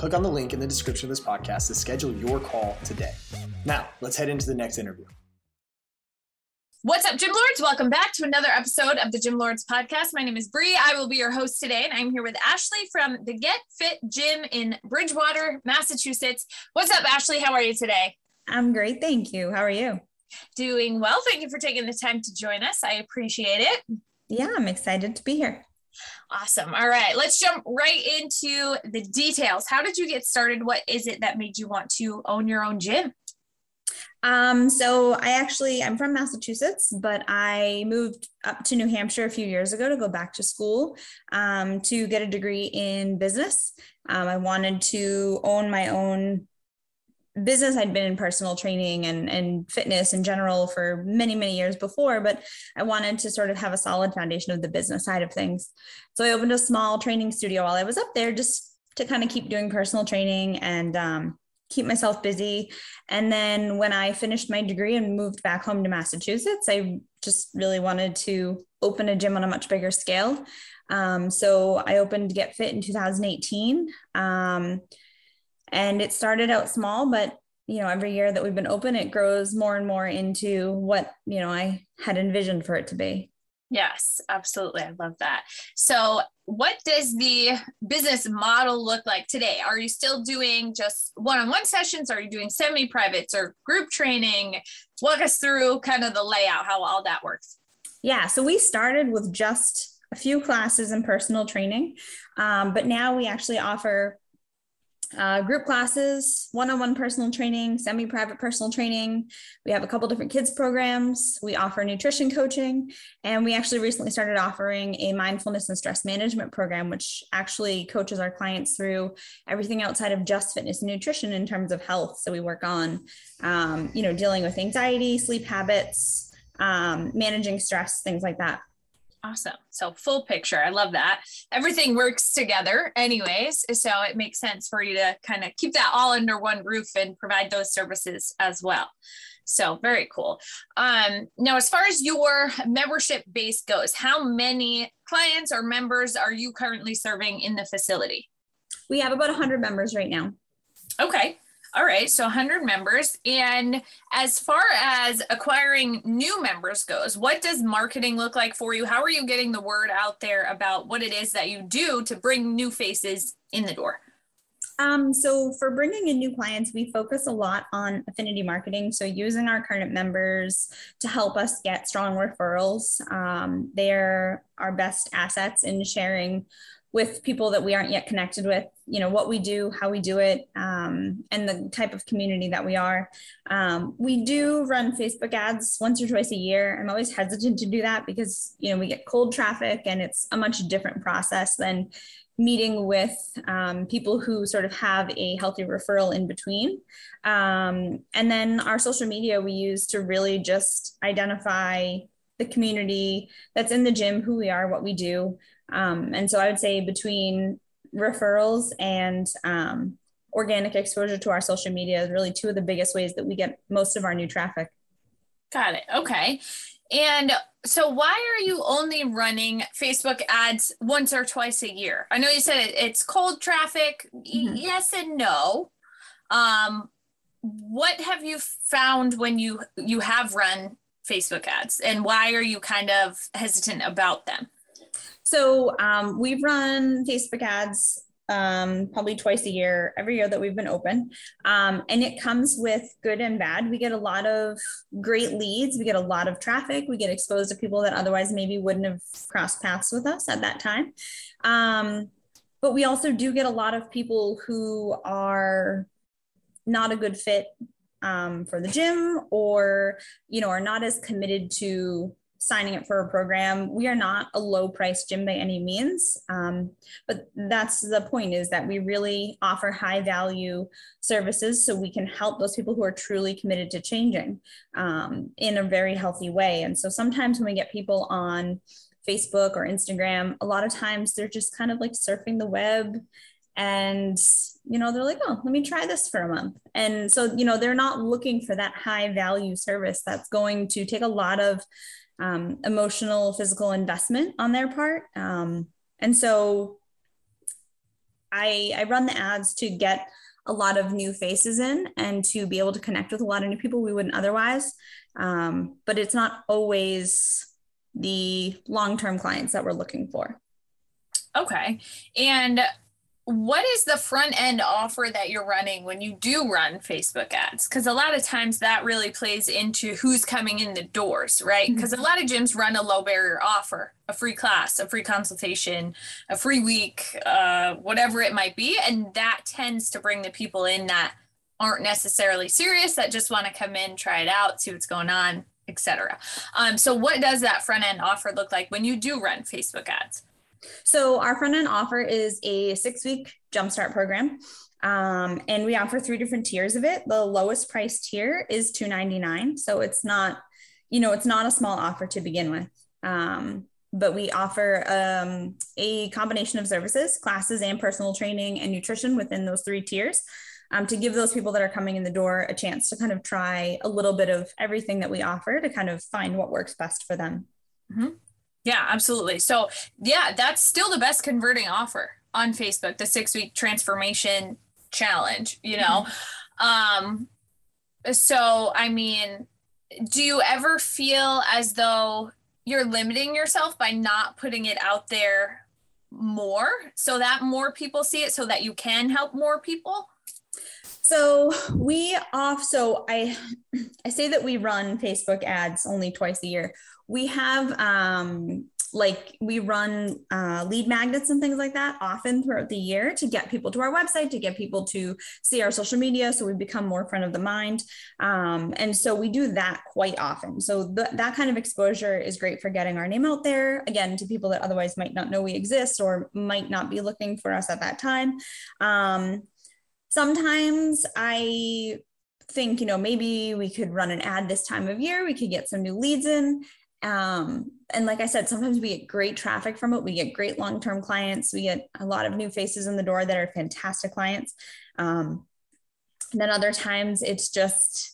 Click on the link in the description of this podcast to schedule your call today. Now, let's head into the next interview. What's up, Gym Lords? Welcome back to another episode of the Gym Lords podcast. My name is Bree. I will be your host today, and I'm here with Ashley from the Get Fit Gym in Bridgewater, Massachusetts. What's up, Ashley? How are you today? I'm great. Thank you. How are you? Doing well. Thank you for taking the time to join us. I appreciate it. Yeah, I'm excited to be here. Awesome. All right, let's jump right into the details. How did you get started? What is it that made you want to own your own gym? Um, so I actually I'm from Massachusetts, but I moved up to New Hampshire a few years ago to go back to school um, to get a degree in business. Um, I wanted to own my own business i'd been in personal training and, and fitness in general for many many years before but i wanted to sort of have a solid foundation of the business side of things. So i opened a small training studio while i was up there just to kind of keep doing personal training and um, keep myself busy. And then when i finished my degree and moved back home to massachusetts i just really wanted to open a gym on a much bigger scale. Um, so i opened get fit in 2018 um, and it started out small but you know every year that we've been open it grows more and more into what you know i had envisioned for it to be. Yes absolutely. I love that. So what does the business model look like today? Are you still doing just one-on-one sessions? Are you doing semi-privates or group training? Walk us through kind of the layout how all that works. Yeah so we started with just a few classes and personal training um, but now we actually offer uh, group classes, one-on-one personal training, semi-private personal training. We have a couple different kids programs. We offer nutrition coaching, and we actually recently started offering a mindfulness and stress management program, which actually coaches our clients through everything outside of just fitness and nutrition in terms of health. So we work on, um, you know, dealing with anxiety, sleep habits, um, managing stress, things like that. Awesome. So full picture. I love that. Everything works together anyways. So it makes sense for you to kind of keep that all under one roof and provide those services as well. So very cool. Um, now, as far as your membership base goes, how many clients or members are you currently serving in the facility? We have about 100 members right now. Okay. All right, so 100 members. And as far as acquiring new members goes, what does marketing look like for you? How are you getting the word out there about what it is that you do to bring new faces in the door? Um, so for bringing in new clients, we focus a lot on affinity marketing. So using our current members to help us get strong referrals. Um, they're our best assets in sharing with people that we aren't yet connected with you know what we do how we do it um, and the type of community that we are. Um, we do run facebook ads once or twice a year. I'm always hesitant to do that because you know we get cold traffic and it's a much different process than meeting with um, people who sort of have a healthy referral in between. Um, and then our social media we use to really just identify the community that's in the gym who we are what we do. Um, and so I would say between referrals and um, organic exposure to our social media is really two of the biggest ways that we get most of our new traffic. Got it. Okay. And so why are you only running Facebook ads once or twice a year? I know you said it's cold traffic. Mm-hmm. Yes and no. Um, what have you found when you you have run Facebook ads and why are you kind of hesitant about them? So um, we've run Facebook ads um, probably twice a year, every year that we've been open. Um, and it comes with good and bad. We get a lot of great leads. We get a lot of traffic. We get exposed to people that otherwise maybe wouldn't have crossed paths with us at that time. Um, but we also do get a lot of people who are not a good fit um, for the gym or, you know, are not as committed to signing up for a program. We are not a low price gym by any means. Um, but that's the point is that we really offer high value services so we can help those people who are truly committed to changing um, in a very healthy way. And so sometimes when we get people on Facebook or Instagram, a lot of times they're just kind of like surfing the web and you know they're like oh let me try this for a month and so you know they're not looking for that high value service that's going to take a lot of um, emotional, physical investment on their part. Um, and so I, I run the ads to get a lot of new faces in and to be able to connect with a lot of new people we wouldn't otherwise. Um, but it's not always the long term clients that we're looking for. Okay. And what is the front end offer that you're running when you do run Facebook ads? Because a lot of times that really plays into who's coming in the doors, right? Because mm-hmm. a lot of gyms run a low barrier offer, a free class, a free consultation, a free week, uh, whatever it might be. And that tends to bring the people in that aren't necessarily serious, that just want to come in, try it out, see what's going on, etc. Um, so, what does that front end offer look like when you do run Facebook ads? So our front end offer is a six week jumpstart program. Um, and we offer three different tiers of it. The lowest price tier is 299. So it's not, you know, it's not a small offer to begin with. Um, but we offer um, a combination of services, classes and personal training and nutrition within those three tiers. Um, to give those people that are coming in the door a chance to kind of try a little bit of everything that we offer to kind of find what works best for them. Mm-hmm. Yeah, absolutely. So, yeah, that's still the best converting offer on Facebook, the six week transformation challenge, you know? Mm-hmm. Um, so, I mean, do you ever feel as though you're limiting yourself by not putting it out there more so that more people see it so that you can help more people? So we off so I I say that we run Facebook ads only twice a year we have um, like we run uh, lead magnets and things like that often throughout the year to get people to our website to get people to see our social media so we become more front of the mind. Um, and so we do that quite often. So th- that kind of exposure is great for getting our name out there again to people that otherwise might not know we exist or might not be looking for us at that time. Um, sometimes i think you know maybe we could run an ad this time of year. We could get some new leads in um, and like I said, sometimes we get great traffic from it. We get great long term clients. We get a lot of new faces in the door that are fantastic clients. Um, and then other times it's just,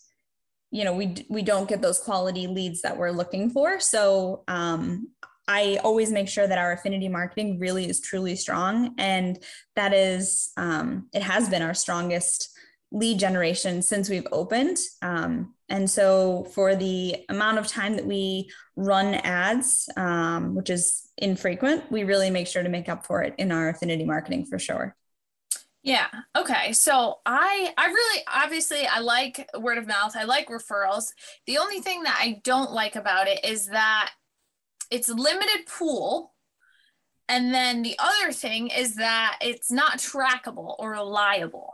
you know, we we don't get those quality leads that we're looking for. So um, I always make sure that our affinity marketing really is truly strong, and that is um, it has been our strongest lead generation since we've opened. Um, and so, for the amount of time that we run ads, um, which is infrequent, we really make sure to make up for it in our affinity marketing for sure. Yeah. Okay. So I I really obviously I like word of mouth. I like referrals. The only thing that I don't like about it is that it's limited pool. And then the other thing is that it's not trackable or reliable.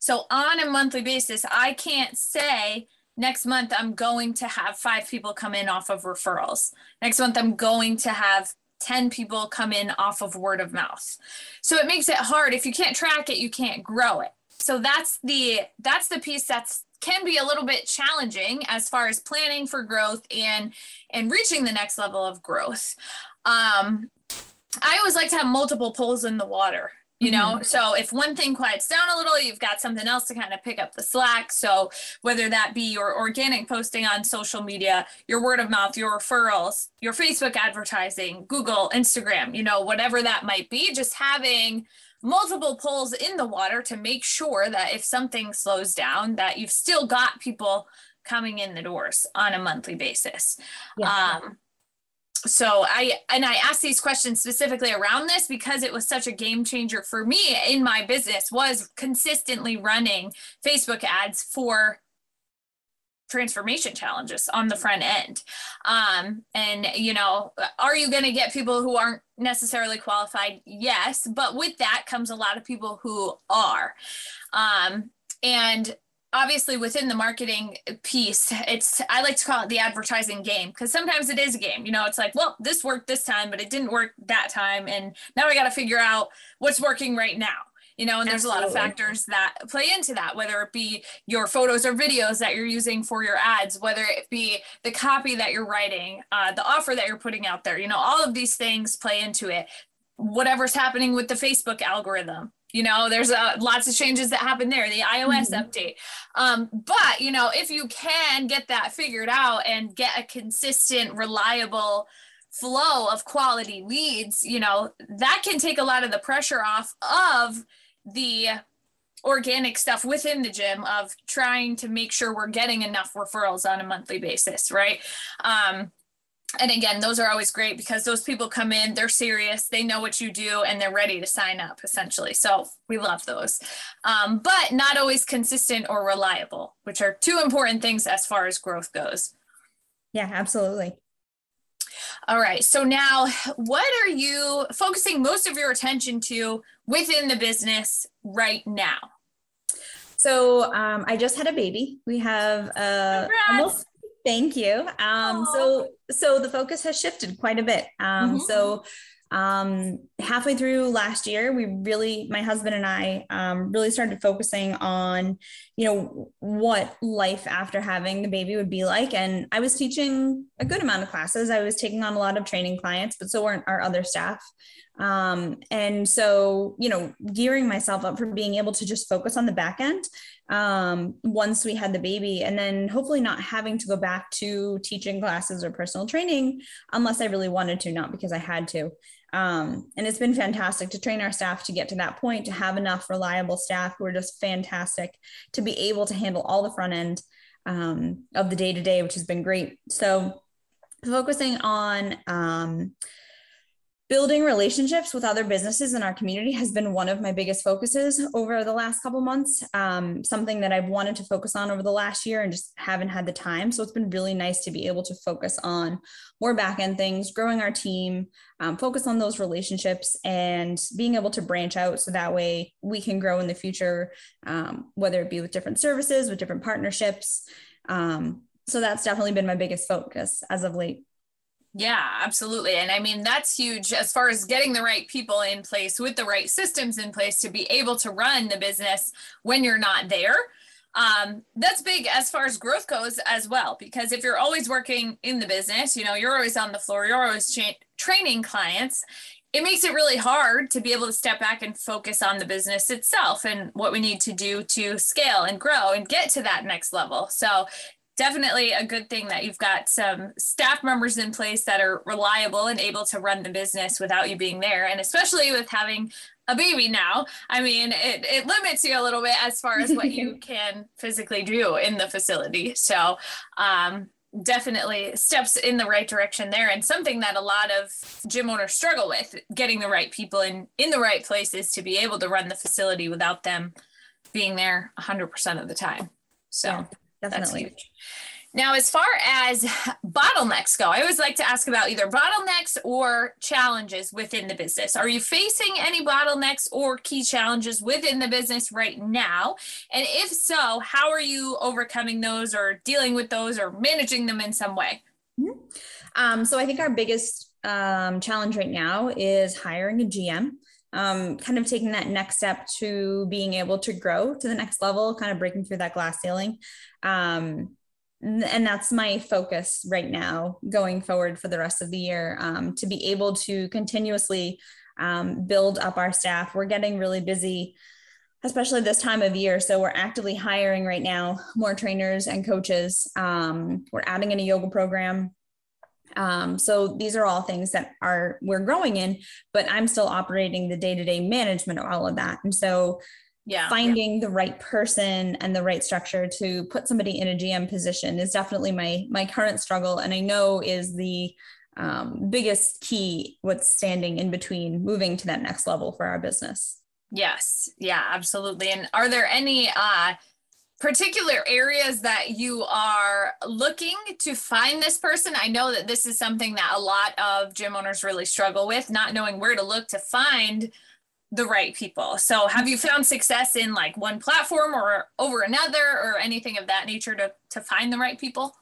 So on a monthly basis, I can't say next month I'm going to have five people come in off of referrals. Next month I'm going to have 10 people come in off of word of mouth. So it makes it hard. If you can't track it, you can't grow it. So that's the that's the piece that's can be a little bit challenging as far as planning for growth and and reaching the next level of growth. Um, I always like to have multiple poles in the water you know mm-hmm. so if one thing quiets down a little you've got something else to kind of pick up the slack so whether that be your organic posting on social media your word of mouth your referrals your facebook advertising google instagram you know whatever that might be just having multiple poles in the water to make sure that if something slows down that you've still got people coming in the doors on a monthly basis yeah. um, so I and I asked these questions specifically around this because it was such a game changer for me in my business was consistently running Facebook ads for transformation challenges on the front end. Um, and you know, are you going to get people who aren't necessarily qualified? Yes, but with that comes a lot of people who are. Um, and obviously within the marketing piece it's i like to call it the advertising game because sometimes it is a game you know it's like well this worked this time but it didn't work that time and now we got to figure out what's working right now you know and there's Absolutely. a lot of factors that play into that whether it be your photos or videos that you're using for your ads whether it be the copy that you're writing uh, the offer that you're putting out there you know all of these things play into it whatever's happening with the facebook algorithm you know there's uh, lots of changes that happen there the ios mm-hmm. update um, but you know if you can get that figured out and get a consistent reliable flow of quality leads you know that can take a lot of the pressure off of the organic stuff within the gym of trying to make sure we're getting enough referrals on a monthly basis right um, and again those are always great because those people come in they're serious they know what you do and they're ready to sign up essentially. So we love those. Um, but not always consistent or reliable which are two important things as far as growth goes. Yeah absolutely. All right so now what are you focusing most of your attention to within the business right now? So um, i just had a baby. We have uh, almost Thank you. Um, so so the focus has shifted quite a bit. Um, mm-hmm. So um, halfway through last year, we really, my husband and I, um, really started focusing on, you know, what life after having the baby would be like. And I was teaching a good amount of classes. I was taking on a lot of training clients, but so weren't our other staff. Um, and so, you know, gearing myself up for being able to just focus on the back end um, once we had the baby, and then hopefully not having to go back to teaching classes or personal training unless I really wanted to, not because I had to. Um, and it's been fantastic to train our staff to get to that point, to have enough reliable staff who are just fantastic to be able to handle all the front end um, of the day to day, which has been great. So, focusing on um, building relationships with other businesses in our community has been one of my biggest focuses over the last couple months um, something that i've wanted to focus on over the last year and just haven't had the time. So it's been really nice to be able to focus on more back end things growing our team um, focus on those relationships and being able to branch out so that way we can grow in the future um, whether it be with different services with different partnerships. Um, so that's definitely been my biggest focus as of late yeah, absolutely. And I mean, that's huge as far as getting the right people in place with the right systems in place to be able to run the business when you're not there. Um, that's big as far as growth goes as well, because if you're always working in the business, you know, you're always on the floor, you're always cha- training clients. It makes it really hard to be able to step back and focus on the business itself and what we need to do to scale and grow and get to that next level. So definitely a good thing that you've got some staff members in place that are reliable and able to run the business without you being there. And especially with having a baby now, I mean, it, it limits you a little bit as far as what you can physically do in the facility. So, um, definitely steps in the right direction there and something that a lot of gym owners struggle with getting the right people in in the right places to be able to run the facility without them being there 100% of the time so yeah definitely. Now, as far as bottlenecks go, I always like to ask about either bottlenecks or challenges within the business. Are you facing any bottlenecks or key challenges within the business right now? And if so, how are you overcoming those or dealing with those or managing them in some way? Mm-hmm. Um, so, I think our biggest um, challenge right now is hiring a GM. Um, kind of taking that next step to being able to grow to the next level, kind of breaking through that glass ceiling. Um, and that's my focus right now going forward for the rest of the year um, to be able to continuously um, build up our staff. We're getting really busy, especially this time of year. So we're actively hiring right now more trainers and coaches. Um, we're adding in a yoga program. Um, so these are all things that are we're growing in, but I'm still operating the day to day management of all of that. And so yeah finding yeah. the right person and the right structure to put somebody in a gm position is definitely my my current struggle. And i know is the um, biggest key what's standing in between moving to that next level for our business. Yes. Yeah absolutely. And are there any uh particular areas that you are looking to find this person? I know that this is something that a lot of gym owners really struggle with not knowing where to look to find the right people. So have you found success in like one platform or over another or anything of that nature to to find the right people?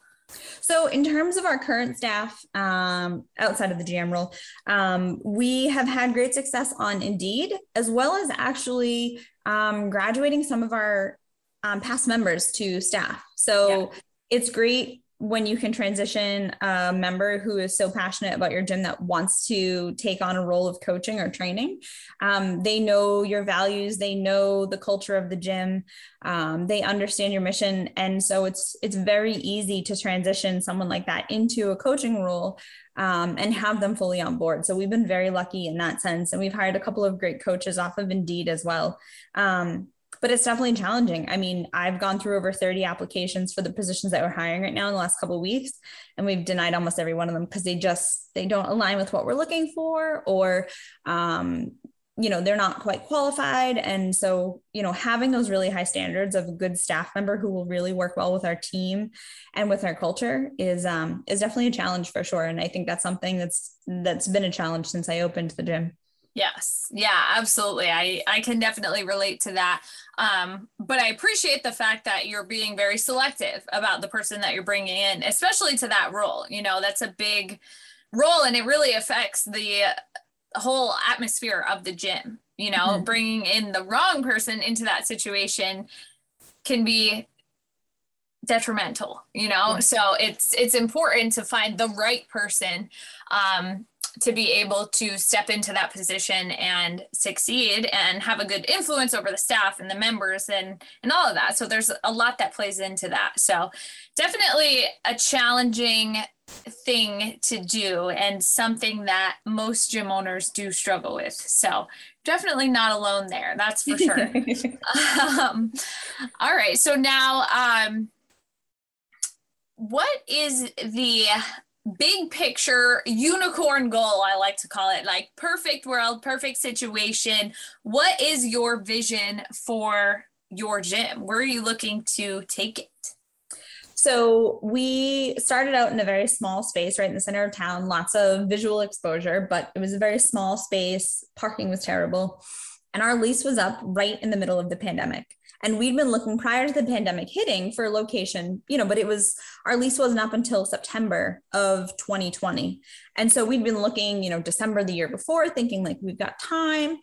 So, in terms of our current staff um, outside of the GM role, um, we have had great success on Indeed, as well as actually um, graduating some of our um, past members to staff. So, yeah. it's great when you can transition a member who is so passionate about your gym that wants to take on a role of coaching or training um, they know your values they know the culture of the gym um, they understand your mission. And so it's it's very easy to transition someone like that into a coaching role um, and have them fully on board. So we've been very lucky in that sense. And we've hired a couple of great coaches off of indeed as well. Um, but it's definitely challenging. I mean, I've gone through over 30 applications for the positions that we're hiring right now in the last couple of weeks, and we've denied almost every one of them because they just they don't align with what we're looking for, or um, you know they're not quite qualified. And so you know having those really high standards of a good staff member who will really work well with our team and with our culture is um is definitely a challenge for sure. And i think that's something that's that's been a challenge since i opened the gym Yes. Yeah, absolutely. I I can definitely relate to that. Um, but I appreciate the fact that you're being very selective about the person that you're bringing in, especially to that role. You know, that's a big role and it really affects the whole atmosphere of the gym. You know, mm-hmm. bringing in the wrong person into that situation can be detrimental you know so it's it's important to find the right person um to be able to step into that position and succeed and have a good influence over the staff and the members and and all of that. So there's a lot that plays into that. So definitely a challenging thing to do and something that most gym owners do struggle with. So definitely not alone there that's for sure. Um, all right so now um, what is the big picture unicorn goal i like to call it like perfect world perfect situation. What is your vision for your gym? Where are you looking to take it? So we started out in a very small space right in the center of town lots of visual exposure but it was a very small space. Parking was terrible. And our lease was up right in the middle of the pandemic and we'd been looking prior to the pandemic hitting for a location, you know, but it was our lease wasn't up until September of 2020. And so we'd been looking, you know, December the year before, thinking like we've got time.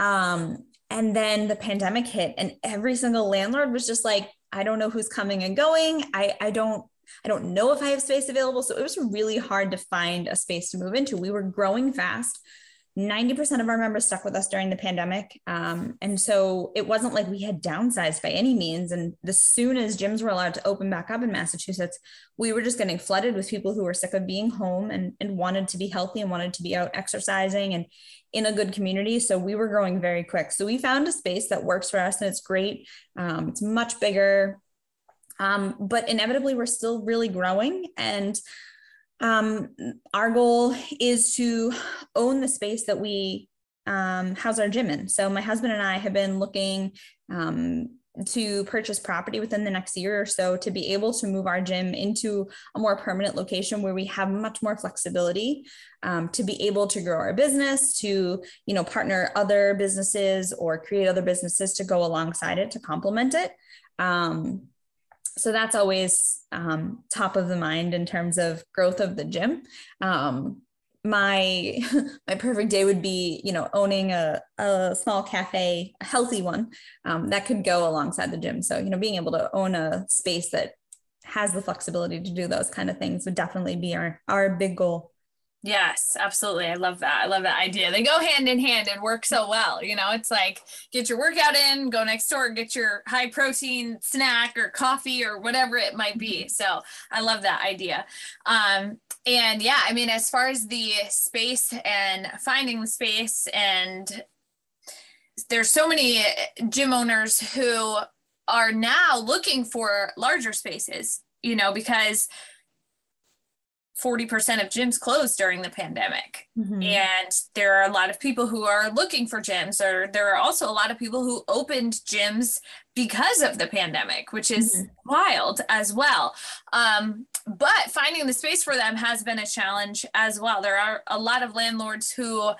Um, and then the pandemic hit, and every single landlord was just like, I don't know who's coming and going. I, I don't I don't know if I have space available. So it was really hard to find a space to move into. We were growing fast. 90% of our members stuck with us during the pandemic. Um, and so it wasn't like we had downsized by any means. And as soon as gyms were allowed to open back up in Massachusetts, we were just getting flooded with people who were sick of being home and, and wanted to be healthy and wanted to be out exercising and in a good community. So we were growing very quick. So we found a space that works for us and it's great. Um, it's much bigger. Um, but inevitably, we're still really growing. And um, our goal is to own the space that we um, house our gym in. So my husband and I have been looking um, to purchase property within the next year or so to be able to move our gym into a more permanent location where we have much more flexibility um, to be able to grow our business to you know partner other businesses or create other businesses to go alongside it to complement it um, so that's always um, top of the mind in terms of growth of the gym. Um, my my perfect day would be you know owning a, a small cafe a healthy one um, that could go alongside the gym. So you know being able to own a space that has the flexibility to do those kind of things would definitely be our our big goal Yes, absolutely. I love that. I love that idea. They go hand in hand and work so well. You know, it's like get your workout in, go next door, get your high protein snack or coffee or whatever it might be. Mm-hmm. So I love that idea. Um, and yeah, I mean, as far as the space and finding the space, and there's so many gym owners who are now looking for larger spaces, you know, because 40% of gyms closed during the pandemic. Mm-hmm. And there are a lot of people who are looking for gyms, or there are also a lot of people who opened gyms because of the pandemic, which is mm-hmm. wild as well. Um, but finding the space for them has been a challenge as well. There are a lot of landlords who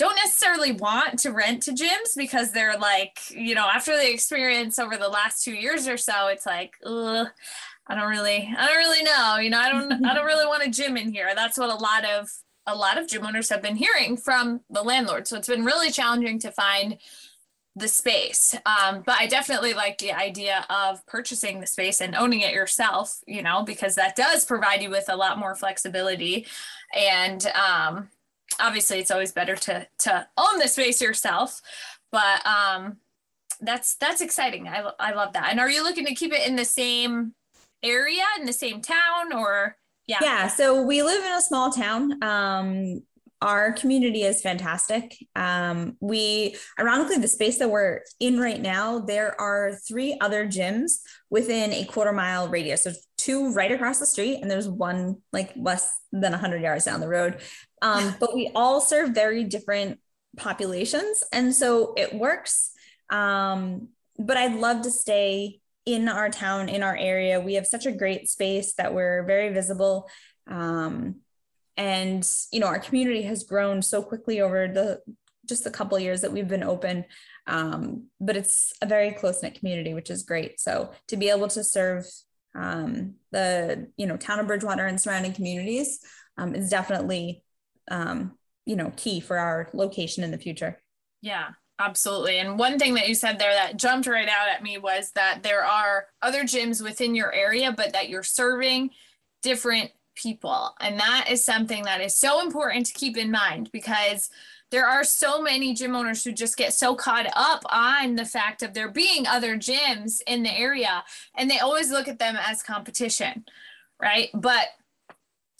don't necessarily want to rent to gyms because they're like, you know, after the experience over the last two years or so, it's like, ugh, I don't really, I don't really know. You know, I don't, I don't really want a gym in here. That's what a lot of a lot of gym owners have been hearing from the landlord. So it's been really challenging to find the space. Um, but I definitely like the idea of purchasing the space and owning it yourself, you know, because that does provide you with a lot more flexibility. And um, obviously, it's always better to to own the space yourself. But um, that's that's exciting. I I love that. And are you looking to keep it in the same area in the same town or? Yeah. Yeah. So we live in a small town. Um, our community is fantastic. Um, we, ironically, the space that we're in right now, there are three other gyms within a quarter mile radius. There's two right across the street, and there's one like less than 100 yards down the road. Um, but we all serve very different populations. And so it works. Um, but I'd love to stay in our town, in our area. We have such a great space that we're very visible. Um, and you know our community has grown so quickly over the just a couple years that we've been open um, but it's a very close knit community which is great so to be able to serve um, the you know town of bridgewater and surrounding communities um, is definitely um, you know key for our location in the future yeah absolutely and one thing that you said there that jumped right out at me was that there are other gyms within your area but that you're serving different people. And that is something that is so important to keep in mind because there are so many gym owners who just get so caught up on the fact of there being other gyms in the area and they always look at them as competition, right? But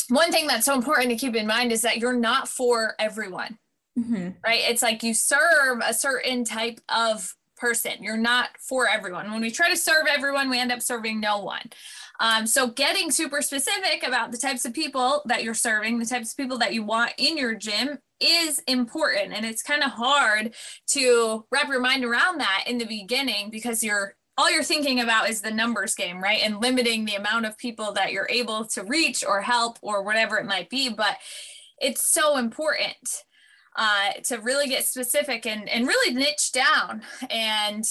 one thing that's so important to keep in mind is that you're not for everyone, mm-hmm. right? It's like you serve a certain type of person. You're not for everyone. When we try to serve everyone, we end up serving no one. Um, so getting super specific about the types of people that you're serving, the types of people that you want in your gym is important. And it's kind of hard to wrap your mind around that in the beginning because you're all you're thinking about is the numbers game, right? And limiting the amount of people that you're able to reach or help or whatever it might be. But it's so important uh, to really get specific and, and really niche down and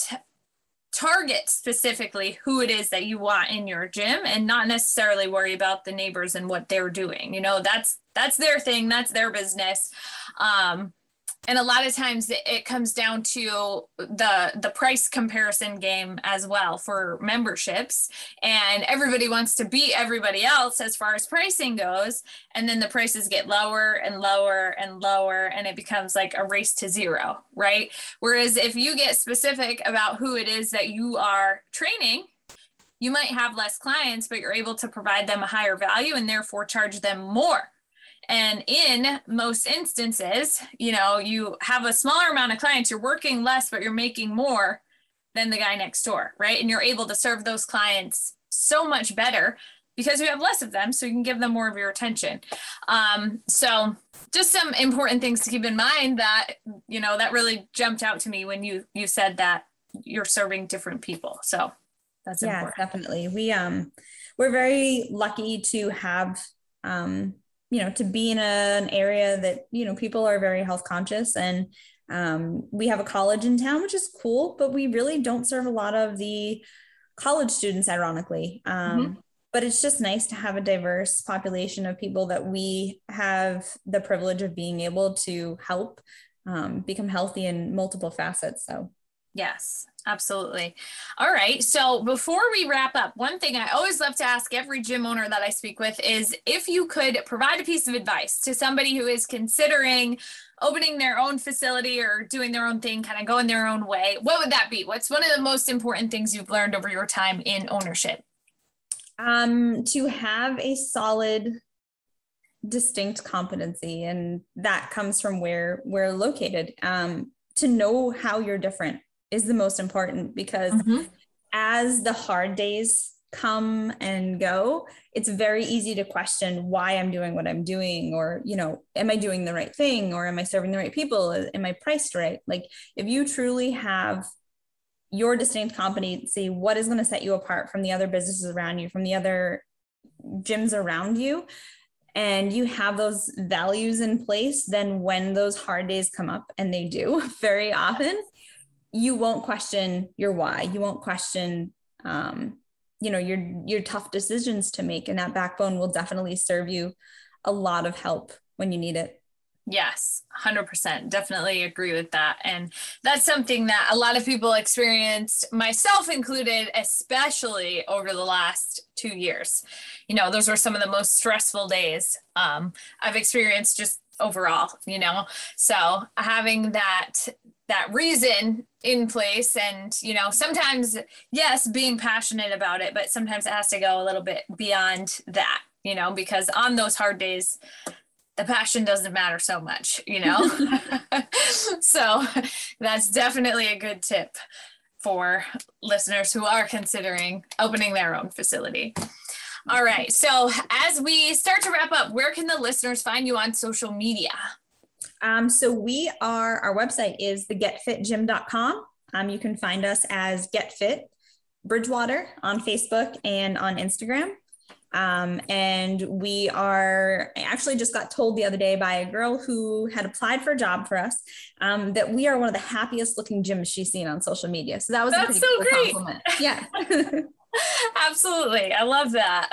target specifically who it is that you want in your gym and not necessarily worry about the neighbors and what they're doing. You know that's that's their thing that's their business. Um and a lot of times it, comes down to the the price comparison game as well for memberships. And everybody wants to beat everybody else as far as pricing goes. And then the prices get lower and lower and lower and it becomes like a race to zero right? Whereas if you get specific about who it is that you are training you might have less clients but you're able to provide them a higher value and therefore charge them more and in most instances, you know, you have a smaller amount of clients, you're working less, but you're making more than the guy next door, right? And you're able to serve those clients so much better because you have less of them, so you can give them more of your attention. Um, so just some important things to keep in mind that, you know, that really jumped out to me when you you said that you're serving different people. So that's yeah, important. definitely. We um we're very lucky to have um you know to be in a, an area that you know people are very health conscious and um, we have a college in town which is cool but we really don't serve a lot of the college students ironically. Um, mm-hmm. but it's just nice to have a diverse population of people that we have the privilege of being able to help um, become healthy in multiple facets so. Yes Absolutely. All right. So before we wrap up, one thing I always love to ask every gym owner that I speak with is if you could provide a piece of advice to somebody who is considering opening their own facility or doing their own thing, kind of going their own way, what would that be? What's one of the most important things you've learned over your time in ownership? Um, to have a solid distinct competency and that comes from where we're located um, to know how you're different is the most important because mm-hmm. as the hard days come and go it's very easy to question why i'm doing what i'm doing or you know am i doing the right thing or am i serving the right people am i priced right like if you truly have your distinct competency what is going to set you apart from the other businesses around you from the other gyms around you and you have those values in place, then when those hard days come up, and they do very often, you won't question your why. You won't question, um, you know, your your tough decisions to make, and that backbone will definitely serve you a lot of help when you need it. Yes, 100%. Definitely agree with that. And that's something that a lot of people experienced, myself included, especially over the last two years. You know, those were some of the most stressful days um, I've experienced just overall, you know. So having that that reason in place and you know sometimes yes being passionate about it but sometimes it has to go a little bit beyond that you know because on those hard days the passion doesn't matter so much, you know? so that's definitely a good tip for listeners who are considering opening their own facility. All right. So as we start to wrap up, where can the listeners find you on social media? Um, so we are, our website is the getfitgym.com. Um, you can find us as Get Fit Bridgewater on Facebook and on Instagram. Um, and we are I actually just got told the other day by a girl who had applied for a job for us um, that we are one of the happiest looking gyms she's seen on social media. So that was That's a so cool great. compliment. Yeah. Absolutely. I love that.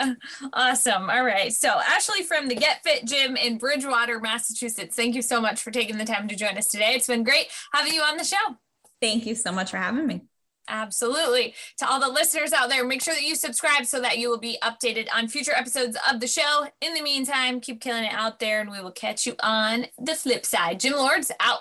Awesome. All right. So, Ashley from the Get Fit Gym in Bridgewater, Massachusetts, thank you so much for taking the time to join us today. It's been great having you on the show. Thank you so much for having me. Absolutely. To all the listeners out there, make sure that you subscribe so that you will be updated on future episodes of the show. In the meantime, keep killing it out there, and we will catch you on the flip side. Gym Lords out.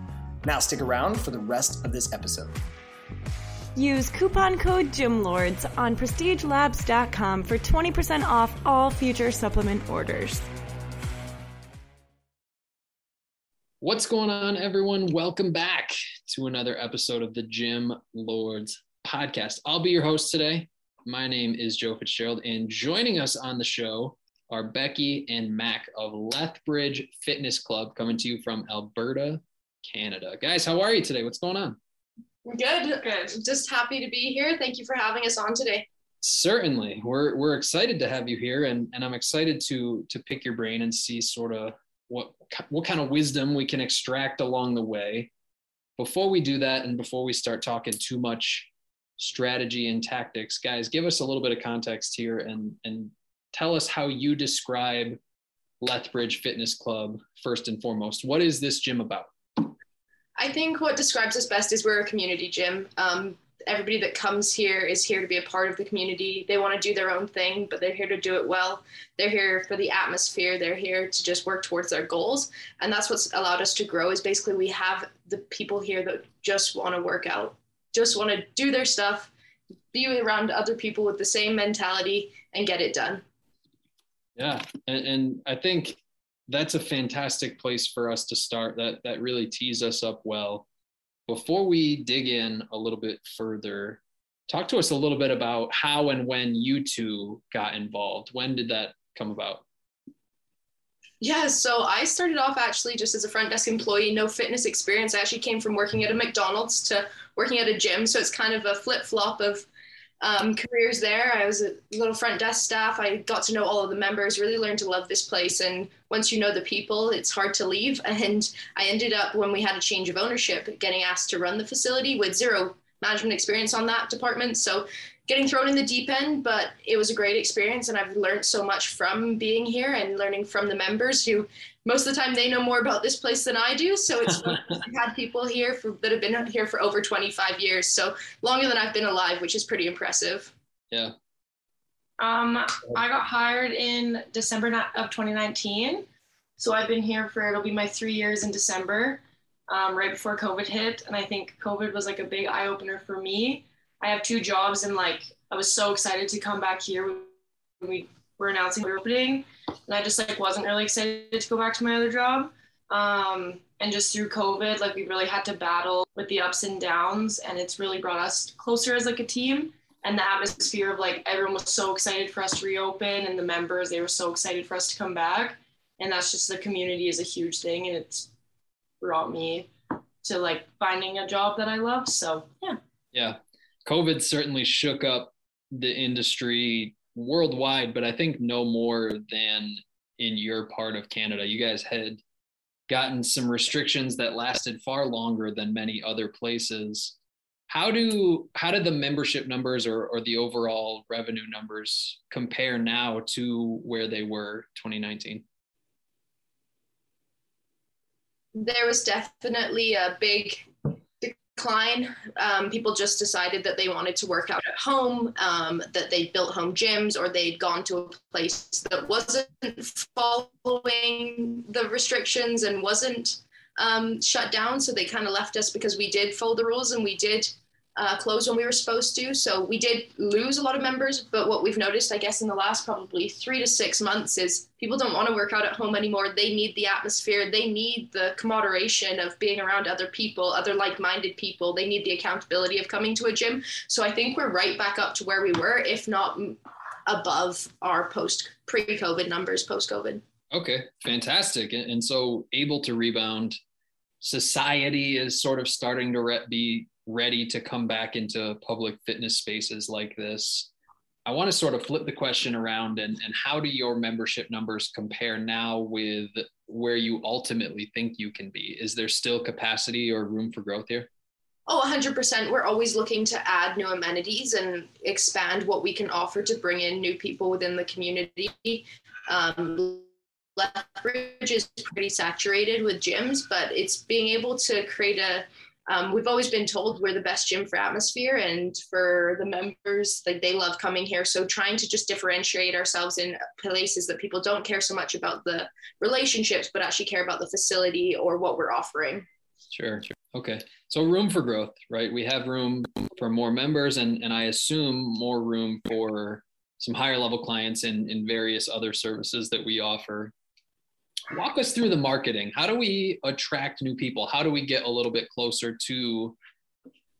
Now stick around for the rest of this episode. Use coupon code GYMLORDS on prestigelabs.com for 20% off all future supplement orders. What's going on, everyone? Welcome back to another episode of the Gym Lords podcast. I'll be your host today. My name is Joe Fitzgerald, and joining us on the show are Becky and Mac of Lethbridge Fitness Club, coming to you from Alberta, Canada. Guys, how are you today? What's going on? Good. Good. Just happy to be here. Thank you for having us on today. Certainly, we're we're excited to have you here, and and I'm excited to to pick your brain and see sort of what what kind of wisdom we can extract along the way. Before we do that, and before we start talking too much strategy and tactics, guys, give us a little bit of context here, and and tell us how you describe Lethbridge Fitness Club first and foremost. What is this gym about? I think what describes us best is we're a community gym. Um, everybody that comes here is here to be a part of the community. They want to do their own thing, but they're here to do it well. They're here for the atmosphere. They're here to just work towards their goals. And that's what's allowed us to grow is basically we have the people here that just want to work out, just want to do their stuff, be around other people with the same mentality and get it done. Yeah. And, and I think that's a fantastic place for us to start. That that really tees us up well. Before we dig in a little bit further, talk to us a little bit about how and when you two got involved. When did that come about? Yeah, so I started off actually just as a front desk employee, no fitness experience. I actually came from working at a McDonald's to working at a gym. So it's kind of a flip flop of um, careers there. I was a little front desk staff. I got to know all of the members, really learned to love this place. And once you know the people, it's hard to leave. And I ended up, when we had a change of ownership, getting asked to run the facility with zero management experience on that department. So getting thrown in the deep end, but it was a great experience. And I've learned so much from being here and learning from the members who most of the time they know more about this place than I do. So it's I've had people here for that have been up here for over 25 years, so longer than I've been alive, which is pretty impressive. Yeah. Um, I got hired in December of 2019, so I've been here for it'll be my three years in December, um, right before COVID hit, and I think COVID was like a big eye opener for me. I have two jobs, and like I was so excited to come back here when we were announcing we were opening and I just like wasn't really excited to go back to my other job. Um, and just through COVID, like we really had to battle with the ups and downs, and it's really brought us closer as like a team. And the atmosphere of like everyone was so excited for us to reopen, and the members they were so excited for us to come back. And that's just the community is a huge thing, and it's brought me to like finding a job that I love. So yeah. Yeah, COVID certainly shook up the industry worldwide, but I think no more than in your part of Canada. You guys had gotten some restrictions that lasted far longer than many other places. How do how did the membership numbers or, or the overall revenue numbers compare now to where they were 2019? There was definitely a big decline. Um, people just decided that they wanted to work out at home, um, that they built home gyms, or they'd gone to a place that wasn't following the restrictions and wasn't um, shut down. So they kind of left us because we did follow the rules and we did uh, close when we were supposed to. So we did lose a lot of members, but what we've noticed, I guess, in the last probably three to six months is people don't want to work out at home anymore. They need the atmosphere. They need the camaraderie of being around other people, other like-minded people. They need the accountability of coming to a gym. So I think we're right back up to where we were, if not above our post pre-COVID numbers post-COVID. Okay, fantastic. And so able to rebound. Society is sort of starting to re- be ready to come back into public fitness spaces like this. I want to sort of flip the question around and, and how do your membership numbers compare now with where you ultimately think you can be? Is there still capacity or room for growth here? Oh, 100%. We're always looking to add new amenities and expand what we can offer to bring in new people within the community. Um, Lethbridge is pretty saturated with gyms, but it's being able to create a um, we've always been told we're the best gym for atmosphere and for the members like they love coming here. So trying to just differentiate ourselves in places that people don't care so much about the relationships but actually care about the facility or what we're offering. Sure, sure. okay. So room for growth right? We have room for more members and, and i assume more room for some higher level clients in, in various other services that we offer walk us through the marketing. How do we attract new people? How do we get a little bit closer to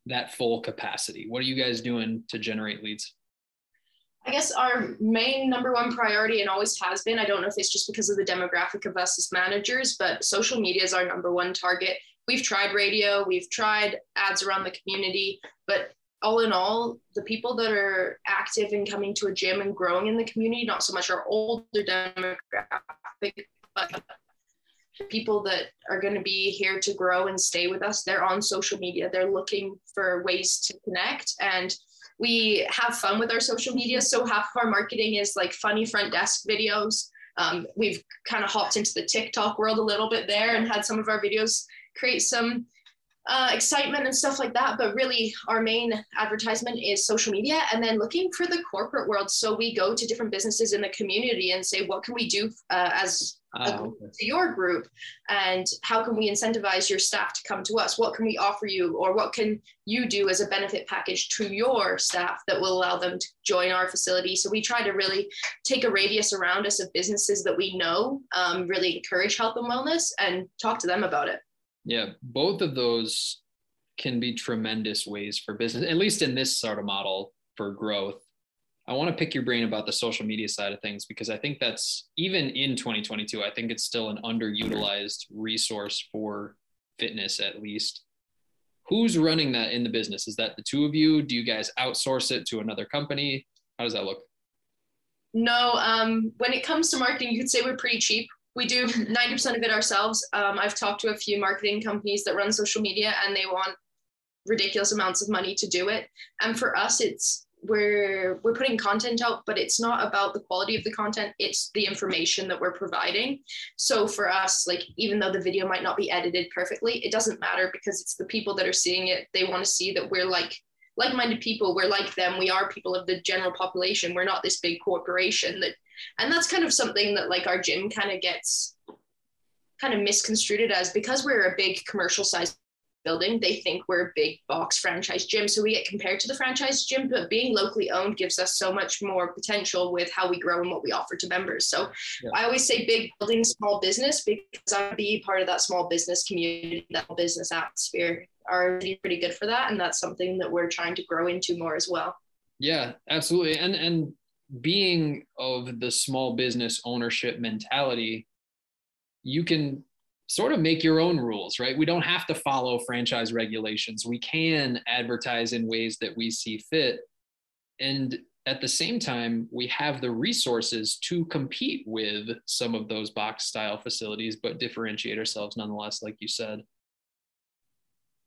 that full capacity? What are you guys doing to generate leads? I guess our main number one priority and always has been, I don't know if it's just because of the demographic of us as managers, but social media is our number one target. We've tried radio, we've tried ads around the community, but all in all, the people that are active in coming to a gym and growing in the community, not so much our older demographic, but people that are going to be here to grow and stay with us they're on social media they're looking for ways to connect and we have fun with our social media so half of our marketing is like funny front desk videos um, we've kind of hopped into the tiktok world a little bit there and had some of our videos create some uh, excitement and stuff like that. But really, our main advertisement is social media and then looking for the corporate world. So we go to different businesses in the community and say, what can we do uh, as uh, okay. to your group and how can we incentivize your staff to come to us what can we offer you or what can you do as a benefit package to your staff that will allow them to join our facility so we try to really take a radius around us of businesses that we know um, really encourage health and wellness and talk to them about it yeah, both of those can be tremendous ways for business, at least in this sort of model for growth. I want to pick your brain about the social media side of things because I think that's even in 2022, I think it's still an underutilized resource for fitness, at least. Who's running that in the business? Is that the two of you? Do you guys outsource it to another company? How does that look? No, um, when it comes to marketing, you could say we're pretty cheap we do 90% of it ourselves. Um, I've talked to a few marketing companies that run social media and they want ridiculous amounts of money to do it. And for us, it's we're we're putting content out but it's not about the quality of the content it's the information that we're providing. So for us like even though the video might not be edited perfectly it doesn't matter because it's the people that are seeing it. They want to see that we're like like-minded people we're like them we are people of the general population we're not this big corporation that and that's kind of something that like our gym kind of gets kind of misconstrued as because we're a big commercial size building, they think we're a big box franchise gym. So we get compared to the franchise gym, but being locally owned gives us so much more potential with how we grow and what we offer to members. So yeah. I always say big building, small business because I'd be part of that small business community, that business atmosphere are pretty good for that. And that's something that we're trying to grow into more as well. Yeah, absolutely. And and being of the small business ownership mentality, you can sort of make your own rules, right? We don't have to follow franchise regulations. We can advertise in ways that we see fit. And at the same time, we have the resources to compete with some of those box style facilities, but differentiate ourselves nonetheless, like you said.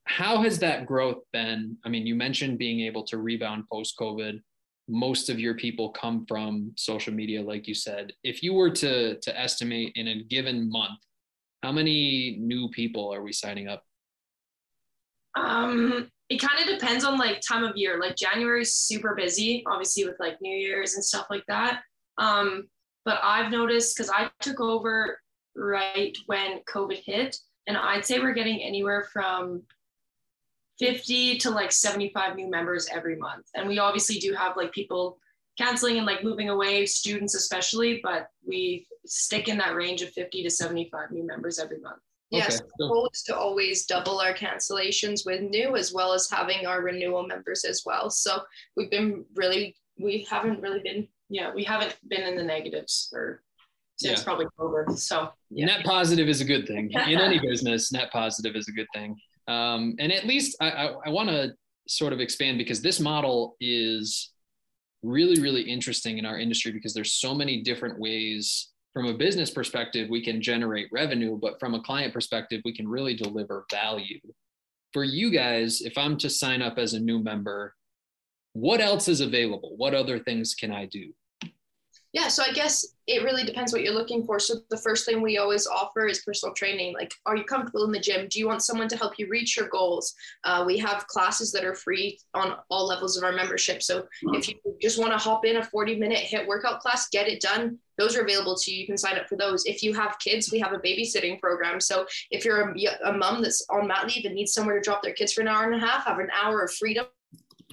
How has that growth been? I mean, you mentioned being able to rebound post COVID. Most of your people come from social media, like you said. If you were to, to estimate in a given month, how many new people are we signing up? Um, it kind of depends on like time of year. Like January is super busy, obviously with like New Year's and stuff like that. Um, but I've noticed because I took over right when COVID hit, and I'd say we're getting anywhere from 50 to like 75 new members every month. And we obviously do have like people canceling and like moving away, students especially, but we stick in that range of 50 to 75 new members every month. Yes, okay. the goal is to always double our cancellations with new as well as having our renewal members as well. So we've been really, we haven't really been, yeah, we haven't been in the negatives for since yeah. probably COVID. So yeah. net positive is a good thing in any business. Net positive is a good thing. Um, and at least I, I, I want to sort of expand because this model is really, really interesting in our industry because there's so many different ways from a business perspective, we can generate revenue, but from a client perspective, we can really deliver value. For you guys, if I'm to sign up as a new member, what else is available? What other things can I do? Yeah, so I guess it really depends what you're looking for. So the first thing we always offer is personal training. Like, are you comfortable in the gym? Do you want someone to help you reach your goals? Uh, we have classes that are free on all levels of our membership. So if you just want to hop in a 40 minute HIIT workout class, get it done. Those are available to you. You can sign up for those. If you have kids, we have a babysitting program. So if you're a, a mom that's on mat leave and needs somewhere to drop their kids for an hour and a half, have an hour of freedom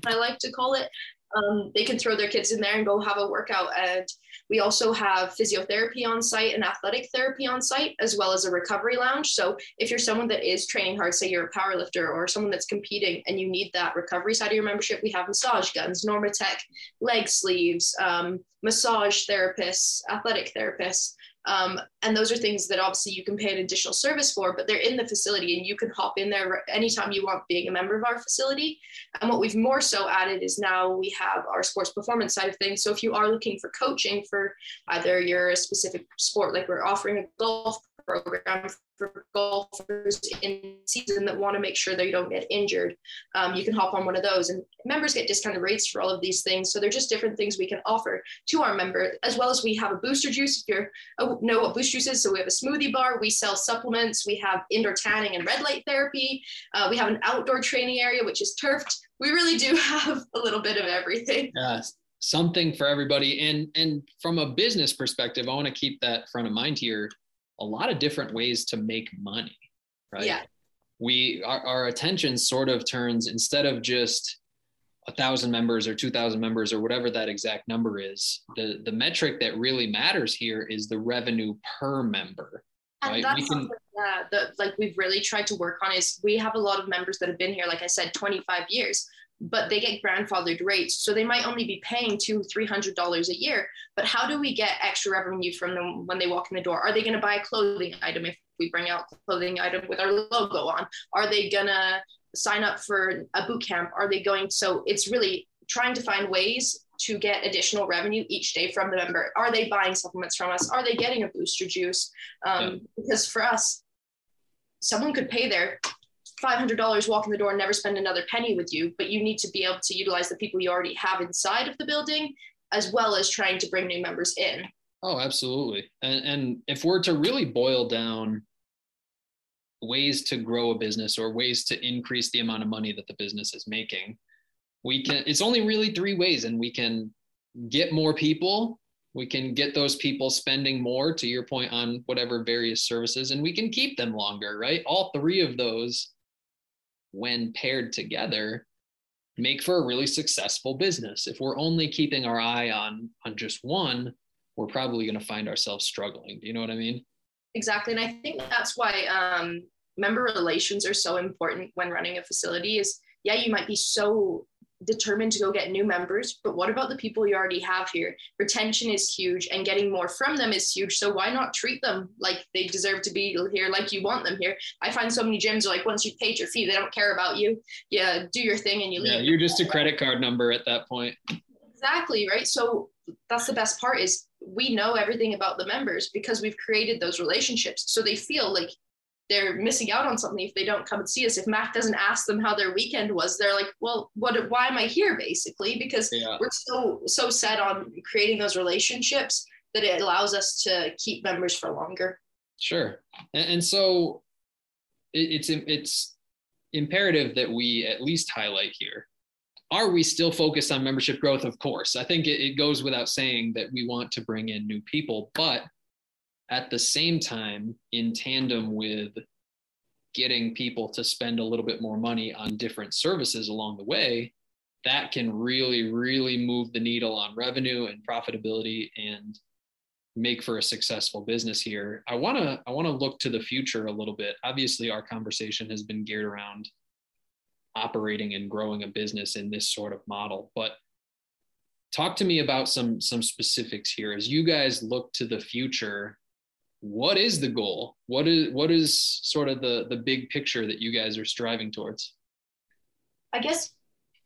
I like to call it um, they can throw their kids in there and go have a workout. And we also have physiotherapy on site and athletic therapy on site, as well as a recovery lounge. So if you're someone that is training hard, say you're a power lifter or someone that's competing and you need that recovery side of your membership, we have massage guns, Normatec, leg sleeves, um, massage therapists, athletic therapists. Um, and those are things that obviously you can pay an additional service for, but they're in the facility and you can hop in there anytime you want being a member of our facility. And what we've more so added is now we have our sports performance side of things. So if you are looking for coaching for either your specific sport, like we're offering a golf program for golfers in season that want to make sure they don't get injured. Um, you can hop on one of those, and members get discounted rates for all of these things. So they're just different things we can offer to our member, as well as we have a booster juice. If you oh, know what booster juice is, so we have a smoothie bar. We sell supplements. We have indoor tanning and red light therapy. Uh, we have an outdoor training area, which is turfed. We really do have a little bit of everything. Yes something for everybody and and from a business perspective i want to keep that front of mind here a lot of different ways to make money, right? Yeah. We our, our attention sort of turns instead of just a thousand members or two thousand members or whatever that exact number is. The the metric that really matters here is the revenue per member. And right? that's we can, uh, that like we've really tried to work on is we have a lot of members that have been here, like I said, 25 years but they get grandfathered rates. So they might only be paying two, three hundred dollars a year. But how do we get extra revenue from them when they walk in the door? Are they going to buy a clothing item if we bring out clothing item with our logo on? Are they gonna sign up for a boot camp? Are they going? So it's really trying to find ways to get additional revenue each day from the member. Are they buying supplements from us? Are they getting a booster juice? Um, yeah. Because for us, someone could pay their $500 walk in the door and never spend another penny with you, but you need to be able to utilize the people you already have inside of the building as well as trying to bring new members in. Oh, absolutely. And, and if we're to really boil down ways to grow a business or ways to increase the amount of money that the business is making, we can, it's only really three ways and we can get more people we can get those people spending more to your point on whatever various services and we can keep them longer right all three of those when paired together make for a really successful business. If we're only keeping our eye on on just one we're probably going to find ourselves struggling. Do you know what i mean? Exactly and i think that's why um, member relations are so important when running a facility is yeah you might be so determined to go get new members, but what about the people you already have here? Retention is huge and getting more from them is huge. So why not treat them like they deserve to be here, like you want them here? I find so many gyms are like, once you've paid your fee, they don't care about you. Yeah, do your thing and you leave. Yeah, you're just a credit card number at that point. Exactly, right? So that's the best part is we know everything about the members because we've created those relationships. So they feel like they're missing out on something if they don't come and see us. If Mac doesn't ask them how their weekend was, they're like, well, what, why am I here basically? Because yeah. we're so, so set on creating those relationships that it allows us to keep members for longer. Sure. And, and so it, it's, it's imperative that we at least highlight here. Are we still focused on membership growth? Of course. I think it, it goes without saying that we want to bring in new people, but at the same time, in tandem with getting people to spend a little bit more money on different services along the way, that can really, really move the needle on revenue and profitability and make for a successful business here. I want to I want to look to the future a little bit. Obviously, our conversation has been geared around operating and growing a business in this sort of model, but talk to me about some some specifics here as you guys look to the future what is the goal? What is what is sort of the the big picture that you guys are striving towards? I guess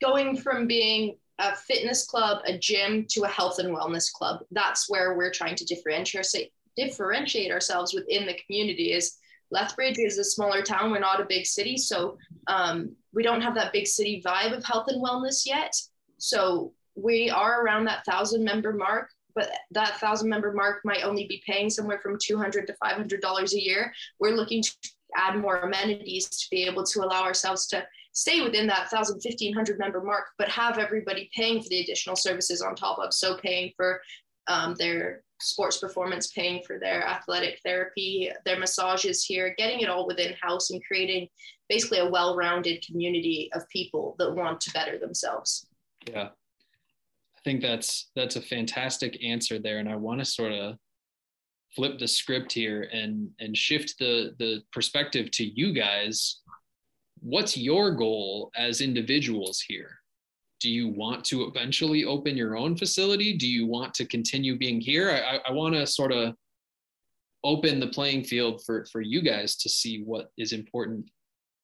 going from being a fitness club, a gym to a health and wellness club. That's where we're trying to differentiate differentiate ourselves within the community is Lethbridge is a smaller town. We're not a big city. So um, we don't have that big city vibe of health and wellness yet. So we are around that thousand member mark but that thousand member mark might only be paying somewhere from 200 to 500 dollars a year. We're looking to add more amenities to be able to allow ourselves to stay within that 1000 1500 member mark but have everybody paying for the additional services on top of so paying for um, their sports performance paying for their athletic therapy their massages here getting it all within house and creating basically a well-rounded community of people that want to better themselves. Yeah think that's that's a fantastic answer there, and I want to sort of flip the script here and and shift the the perspective to you guys. What's your goal as individuals here? Do you want to eventually open your own facility? Do you want to continue being here? I, I want to sort of open the playing field for for you guys to see what is important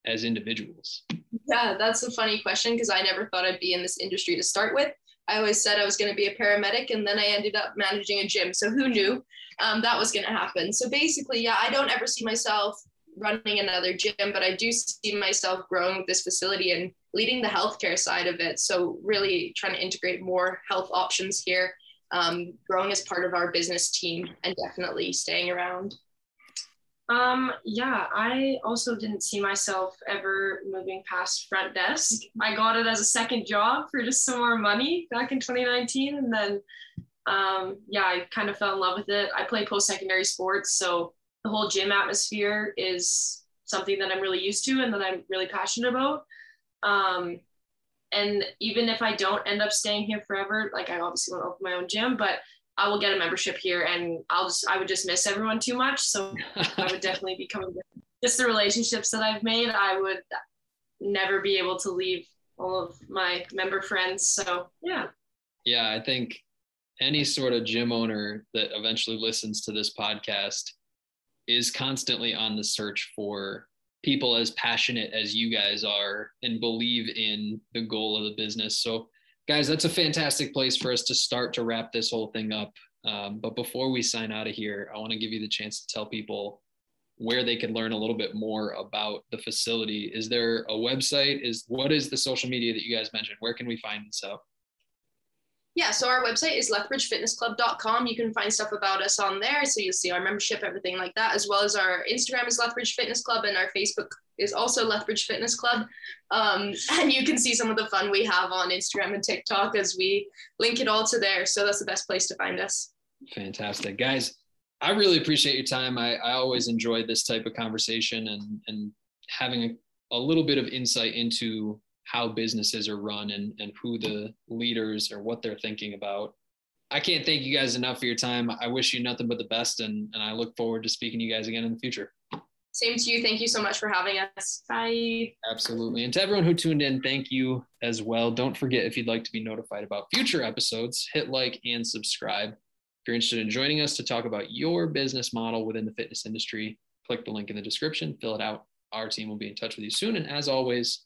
as individuals? Yeah, that's a funny question because I never thought I'd be in this industry to start with. I always said I was going to be a paramedic, and then I ended up managing a gym. So who knew um, that was going to happen? So basically, yeah, I don't ever see myself running another gym, but I do see myself growing with this facility and leading the healthcare side of it. So really trying to integrate more health options here, um, growing as part of our business team, and definitely staying around. Um, yeah, I also didn't see myself ever moving past front desk. I got it as a second job for just some more money back in 2019. And then, um, yeah, I kind of fell in love with it. I play post secondary sports. So the whole gym atmosphere is something that I'm really used to and that I'm really passionate about. Um, and even if I don't end up staying here forever, like I obviously want to open my own gym, but I will get a membership here and I'll just I would just miss everyone too much. So I would definitely be coming just the relationships that I've made, I would never be able to leave all of my member friends. So yeah. Yeah, I think any sort of gym owner that eventually listens to this podcast is constantly on the search for people as passionate as you guys are and believe in the goal of the business. So guys, that's a fantastic place for us to start to wrap this whole thing up. Um, but before we sign out of here, I want to give you the chance to tell people where they can learn a little bit more about the facility. Is there a website? Is what is the social media that you guys mentioned? Where can we find this out? Yeah, so our website is lethbridgefitnessclub.com. You can find stuff about us on there. So you'll see our membership, everything like that, as well as our Instagram is Lethbridge Fitness Club and our Facebook is also Lethbridge Fitness Club. Um, and you can see some of the fun we have on Instagram and TikTok as we link it all to there. So that's the best place to find us. Fantastic. Guys, I really appreciate your time. I, I always enjoy this type of conversation and, and having a, a little bit of insight into how businesses are run and, and who the leaders or what they're thinking about. I can't thank you guys enough for your time. I wish you nothing but the best, and, and I look forward to speaking to you guys again in the future. Same to you. Thank you so much for having us. Bye. Absolutely. And to everyone who tuned in, thank you as well. Don't forget if you'd like to be notified about future episodes, hit like and subscribe. If you're interested in joining us to talk about your business model within the fitness industry, click the link in the description, fill it out. Our team will be in touch with you soon. And as always,